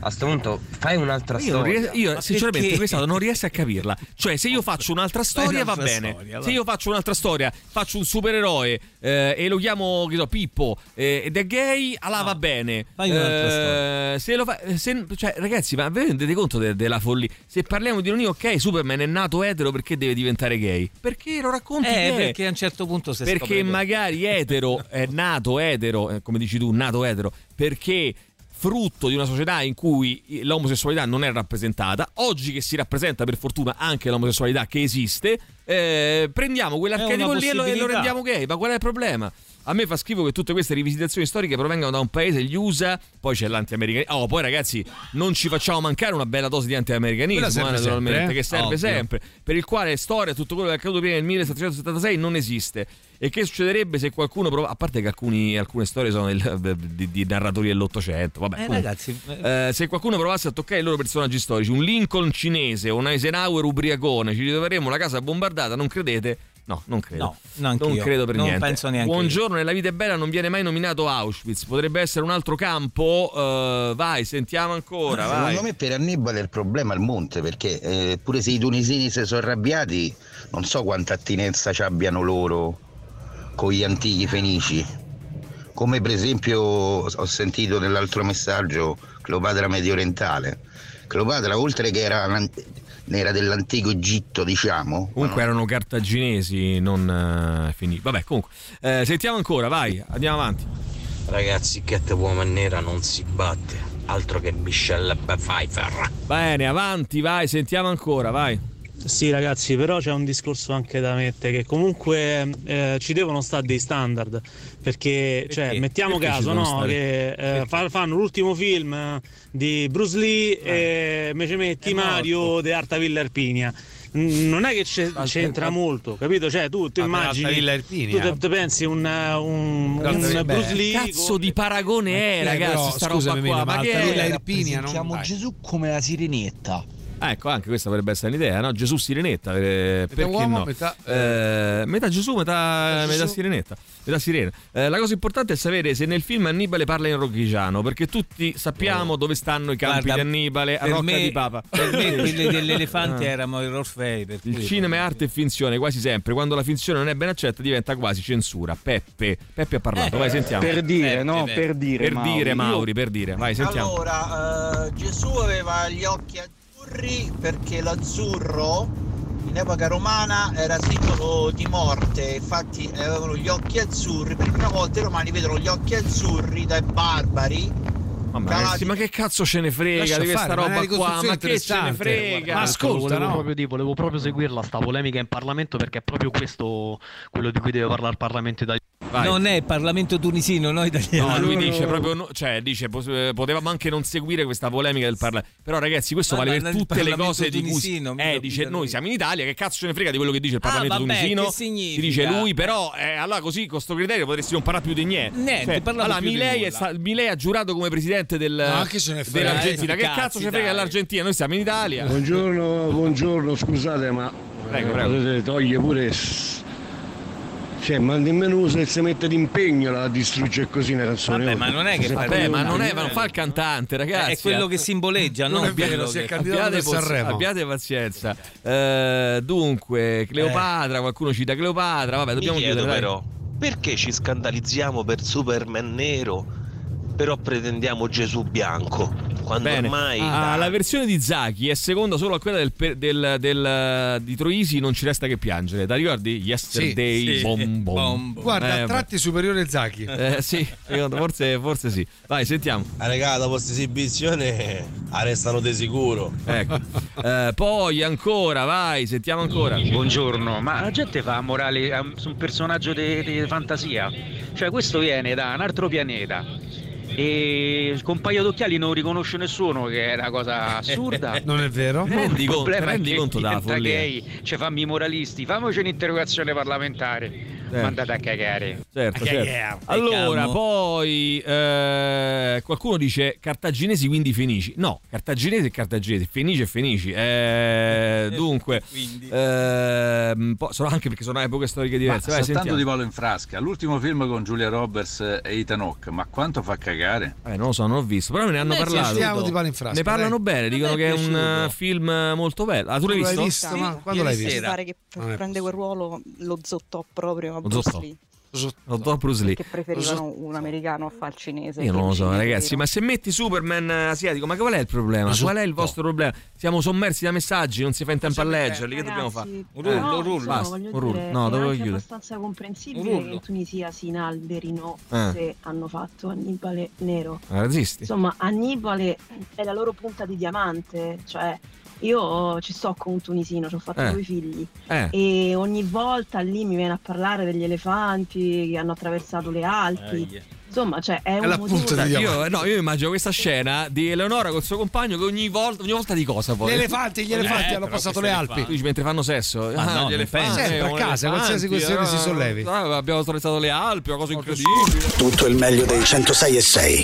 a sto punto fai un'altra Io, storia. ries- io, Ma sinceramente perché? questo non riesco a capirla. Cioè, se io faccio un'altra storia va bene. storia, va. se io faccio un'altra storia, faccio un supereroe eh, e lo chiamo che so, Pippo eh, ed è gay, allora va bene. fai un'altra Eh, Se lo fa, se- cioè, ragazzi, ma vi rendete conto de- della follia? Se parliamo di ironia, ok, Superman è nato etero perché deve diventare gay? Perché lo racconti Eh, perché a un certo punto si perché magari etero è nato etero, eh, come dici tu, nato etero, perché frutto di una società in cui l'omosessualità non è rappresentata, oggi che si rappresenta per fortuna anche l'omosessualità che esiste, eh, prendiamo quell'archetipo lì e lo, rendiamo gay, ma qual è il problema? A me fa schifo che tutte queste rivisitazioni storiche provengano da un paese, gli USA, poi c'è l'anti-americanismo. Oh, poi ragazzi, non ci facciamo mancare una bella dose di anti-americanismo, eh, naturalmente, sempre, eh? che serve Ovvio. sempre, per il quale storia, tutto quello che è accaduto prima del 1776 non esiste. E che succederebbe se qualcuno prova, a parte che alcuni- alcune storie sono del- di, di narratori dell'Ottocento, vabbè, Eh, ragazzi, Eh, se qualcuno provasse a toccare i loro personaggi storici, un Lincoln cinese o un Eisenhower ubriacone, ci ritroveremo la casa bombardata, non credete? No, non credo. No, non credo per Non niente. penso neanche Buongiorno, nella vita è bella non viene mai nominato Auschwitz, potrebbe essere un altro campo. Eh, vai, sentiamo ancora, vai. Secondo me per Annibale il problema è il monte, perché eh, pure se i tunisini si sono arrabbiati, non so quanta attinenza ci abbiano loro con gli antichi fenici. Come per esempio ho sentito nell'altro messaggio Cleopatra medio orientale. Cleopatra, oltre che era, era dell'antico Egitto, diciamo, Comunque erano cartaginesi, non eh, finiti. Vabbè, comunque. Eh, sentiamo ancora, vai, andiamo avanti. Ragazzi, Catwoman nera non si batte, altro che Michelle Pfeiffer. Bene, avanti, vai, sentiamo ancora, vai. Sì ragazzi, però c'è un discorso anche da mettere che comunque eh, ci devono stare dei standard perché, cioè, mettiamo Perché caso no, che eh, fa- fanno l'ultimo film eh, di Bruce Lee e invece metti Mario de Artavilla Irpinia. Mm, Non è che c'è- c'entra molto, capito? Cioè, tu ti Ah, immagini. Artavilla Tu te, te pensi un, un, un Bruce Lee. Cazzo di paragone è, ragazzi, però, sta scusami, roba qua. Ma che è? Vai. Gesù come la sirenetta. Ah, ecco, anche questa potrebbe essere un'idea, no? Gesù Sirenetta, eh, perché uomo, no? metà- Eh, metà Gesù, metà, Gesù. metà Sirenetta, metà Sirena. Eh, la cosa importante è sapere se nel film Annibale parla in rocchigiano, perché tutti sappiamo dove stanno i campi Oh. Guarda, di Annibale, a Rocca me- di Papa. Per me quelli dell'elefante Ah. erano i. Per Il cinema è arte e finzione, quasi sempre. Quando la finzione non è ben accetta, diventa quasi censura. Peppe, Peppe ha parlato, Eh, vai, sentiamo. per dire, no? Per dire, Per Mauri. dire, Mauri, per dire. Vai, sentiamo. Allora, eh, Gesù aveva gli occhi azzurri perché l'azzurro in epoca romana era simbolo di morte, infatti avevano gli occhi azzurri, per la prima volta i romani vedono gli occhi azzurri dai barbari. Ragazzi, ma che cazzo ce ne frega Lascia di questa fare, ma roba qua? Ma che ce ne frega? Ma ascolta, volevo, no? proprio, dire, volevo proprio seguirla sta polemica in Parlamento perché è proprio questo quello di cui deve parlare il Parlamento italiano. Non è il Parlamento tunisino, no italiano. No, lui dice proprio, no- cioè dice eh, potevamo anche non seguire questa polemica del Parlamento. Però ragazzi, questo Ma- vale ma per tutte le cose di cui tunisino, eh, dice noi noi. siamo in Italia, che cazzo ce ne frega di quello che dice il Parlamento Ah, vabbè, tunisino? che significa? Si dice lui, però eh, allora così con sto criterio potresti non parlare più di niente. Niente, Cioè, parlavo allora più di Milei, sta- Milei ha giurato come presidente del, Ma che ce ne frega? dell'Argentina. Eh, Che cazzo ce ne frega dell'Argentina? Noi siamo in Italia. Buongiorno, buongiorno, scusate, ma Prego, eh, prego. potete togliere pure. Cioè, manda in menu se si mette d'impegno la distrugge così una canzone. Vabbè, ma non è che fa- Vabbè, ma non, è, Eh, ma non fa il cantante, ragazzi. È quello che simboleggia, Non no? è vero, si è che- candidato abbiate, per Sanremo. abbiate pazienza. Eh, dunque, Cleopatra, qualcuno cita Cleopatra. Vabbè, Mi dobbiamo chiedo chiudere. dai. però, perché ci scandalizziamo per Superman nero, però pretendiamo Gesù bianco? Quando Bene. ormai... Ah, la versione di Zaki è seconda solo a quella del, del- del- di Troisi, non ci resta che piangere. Ti ricordi? Yesterday, Sì, sì. bom, bom. Guarda, Eh, tratti superiore Zacchi. Eh, sì, forse, forse sì. Vai, sentiamo. Ah, raga, dopo questa esibizione arrestano di sicuro. Ecco. Eh, poi ancora, vai, sentiamo ancora. Buongiorno, ma la gente fa morale su un personaggio di fantasia. Cioè, questo viene da un altro pianeta. E con un paio d'occhiali non riconosce nessuno, che è una cosa assurda. Non è vero? Rendi il problema rendi è che conto della follia. gay, cioè fammi i moralisti, fammoci un'interrogazione parlamentare. Eh. Mandate a cagare. Certo, A certo. cagare. Allora, poi eh, qualcuno dice cartaginesi quindi fenici. No, cartaginesi e cartaginesi, fenici e fenici. Eh, dunque, ehm, sono anche perché sono epoche storiche Ma diverse. Vai, saltando sentiamo. di volo in frasca, l'ultimo film con Giulia Roberts e Ethan Hawke, ma quanto fa cagare? Eh, non lo so, non l'ho visto, però me ne hanno è parlato. di in frasca, ne parlano dai. bene, dicono che è un film molto bello. Ah, tu l'hai Tu l'hai visto? visto? Ma quando l'hai visto? Mi pare che prende quel ruolo lo zottò proprio a Lo Bruce zottò. Lo do Bruce Lee. Che preferivano un americano a far cinese. Io non lo so, ragazzi, ma se metti Superman eh, asiatico, ma qual è il problema? Qual è il vostro problema? Siamo sommersi da messaggi, non si fa in tempo a leggerli. Che dobbiamo fare? Un rullo, un rullo. Basta, un rullo. No, è dovevo chiudere. abbastanza comprensibile che in Tunisia si inalberino Eh. se hanno fatto Annibale nero. Razzisti. Insomma, Annibale è la loro punta di diamante, cioè io ci sto con un tunisino, ci ho fatto Eh. due figli Eh. e ogni volta lì mi viene a parlare degli elefanti che hanno attraversato le Alpi. Insomma, cioè è, un motivo io, no, io immagino questa scena di Eleonora col suo compagno che ogni volta, ogni volta di cosa poi? Gli elefanti, gli elefanti hanno però passato le Alpi. dici mentre fanno sesso? Ma no, gli elefanti. penso. Sempre a casa, elefanti, qualsiasi questione si ah, sollevi. ah, abbiamo attraversato le Alpi, una cosa incredibile. Tutto il meglio dei 106 e 6.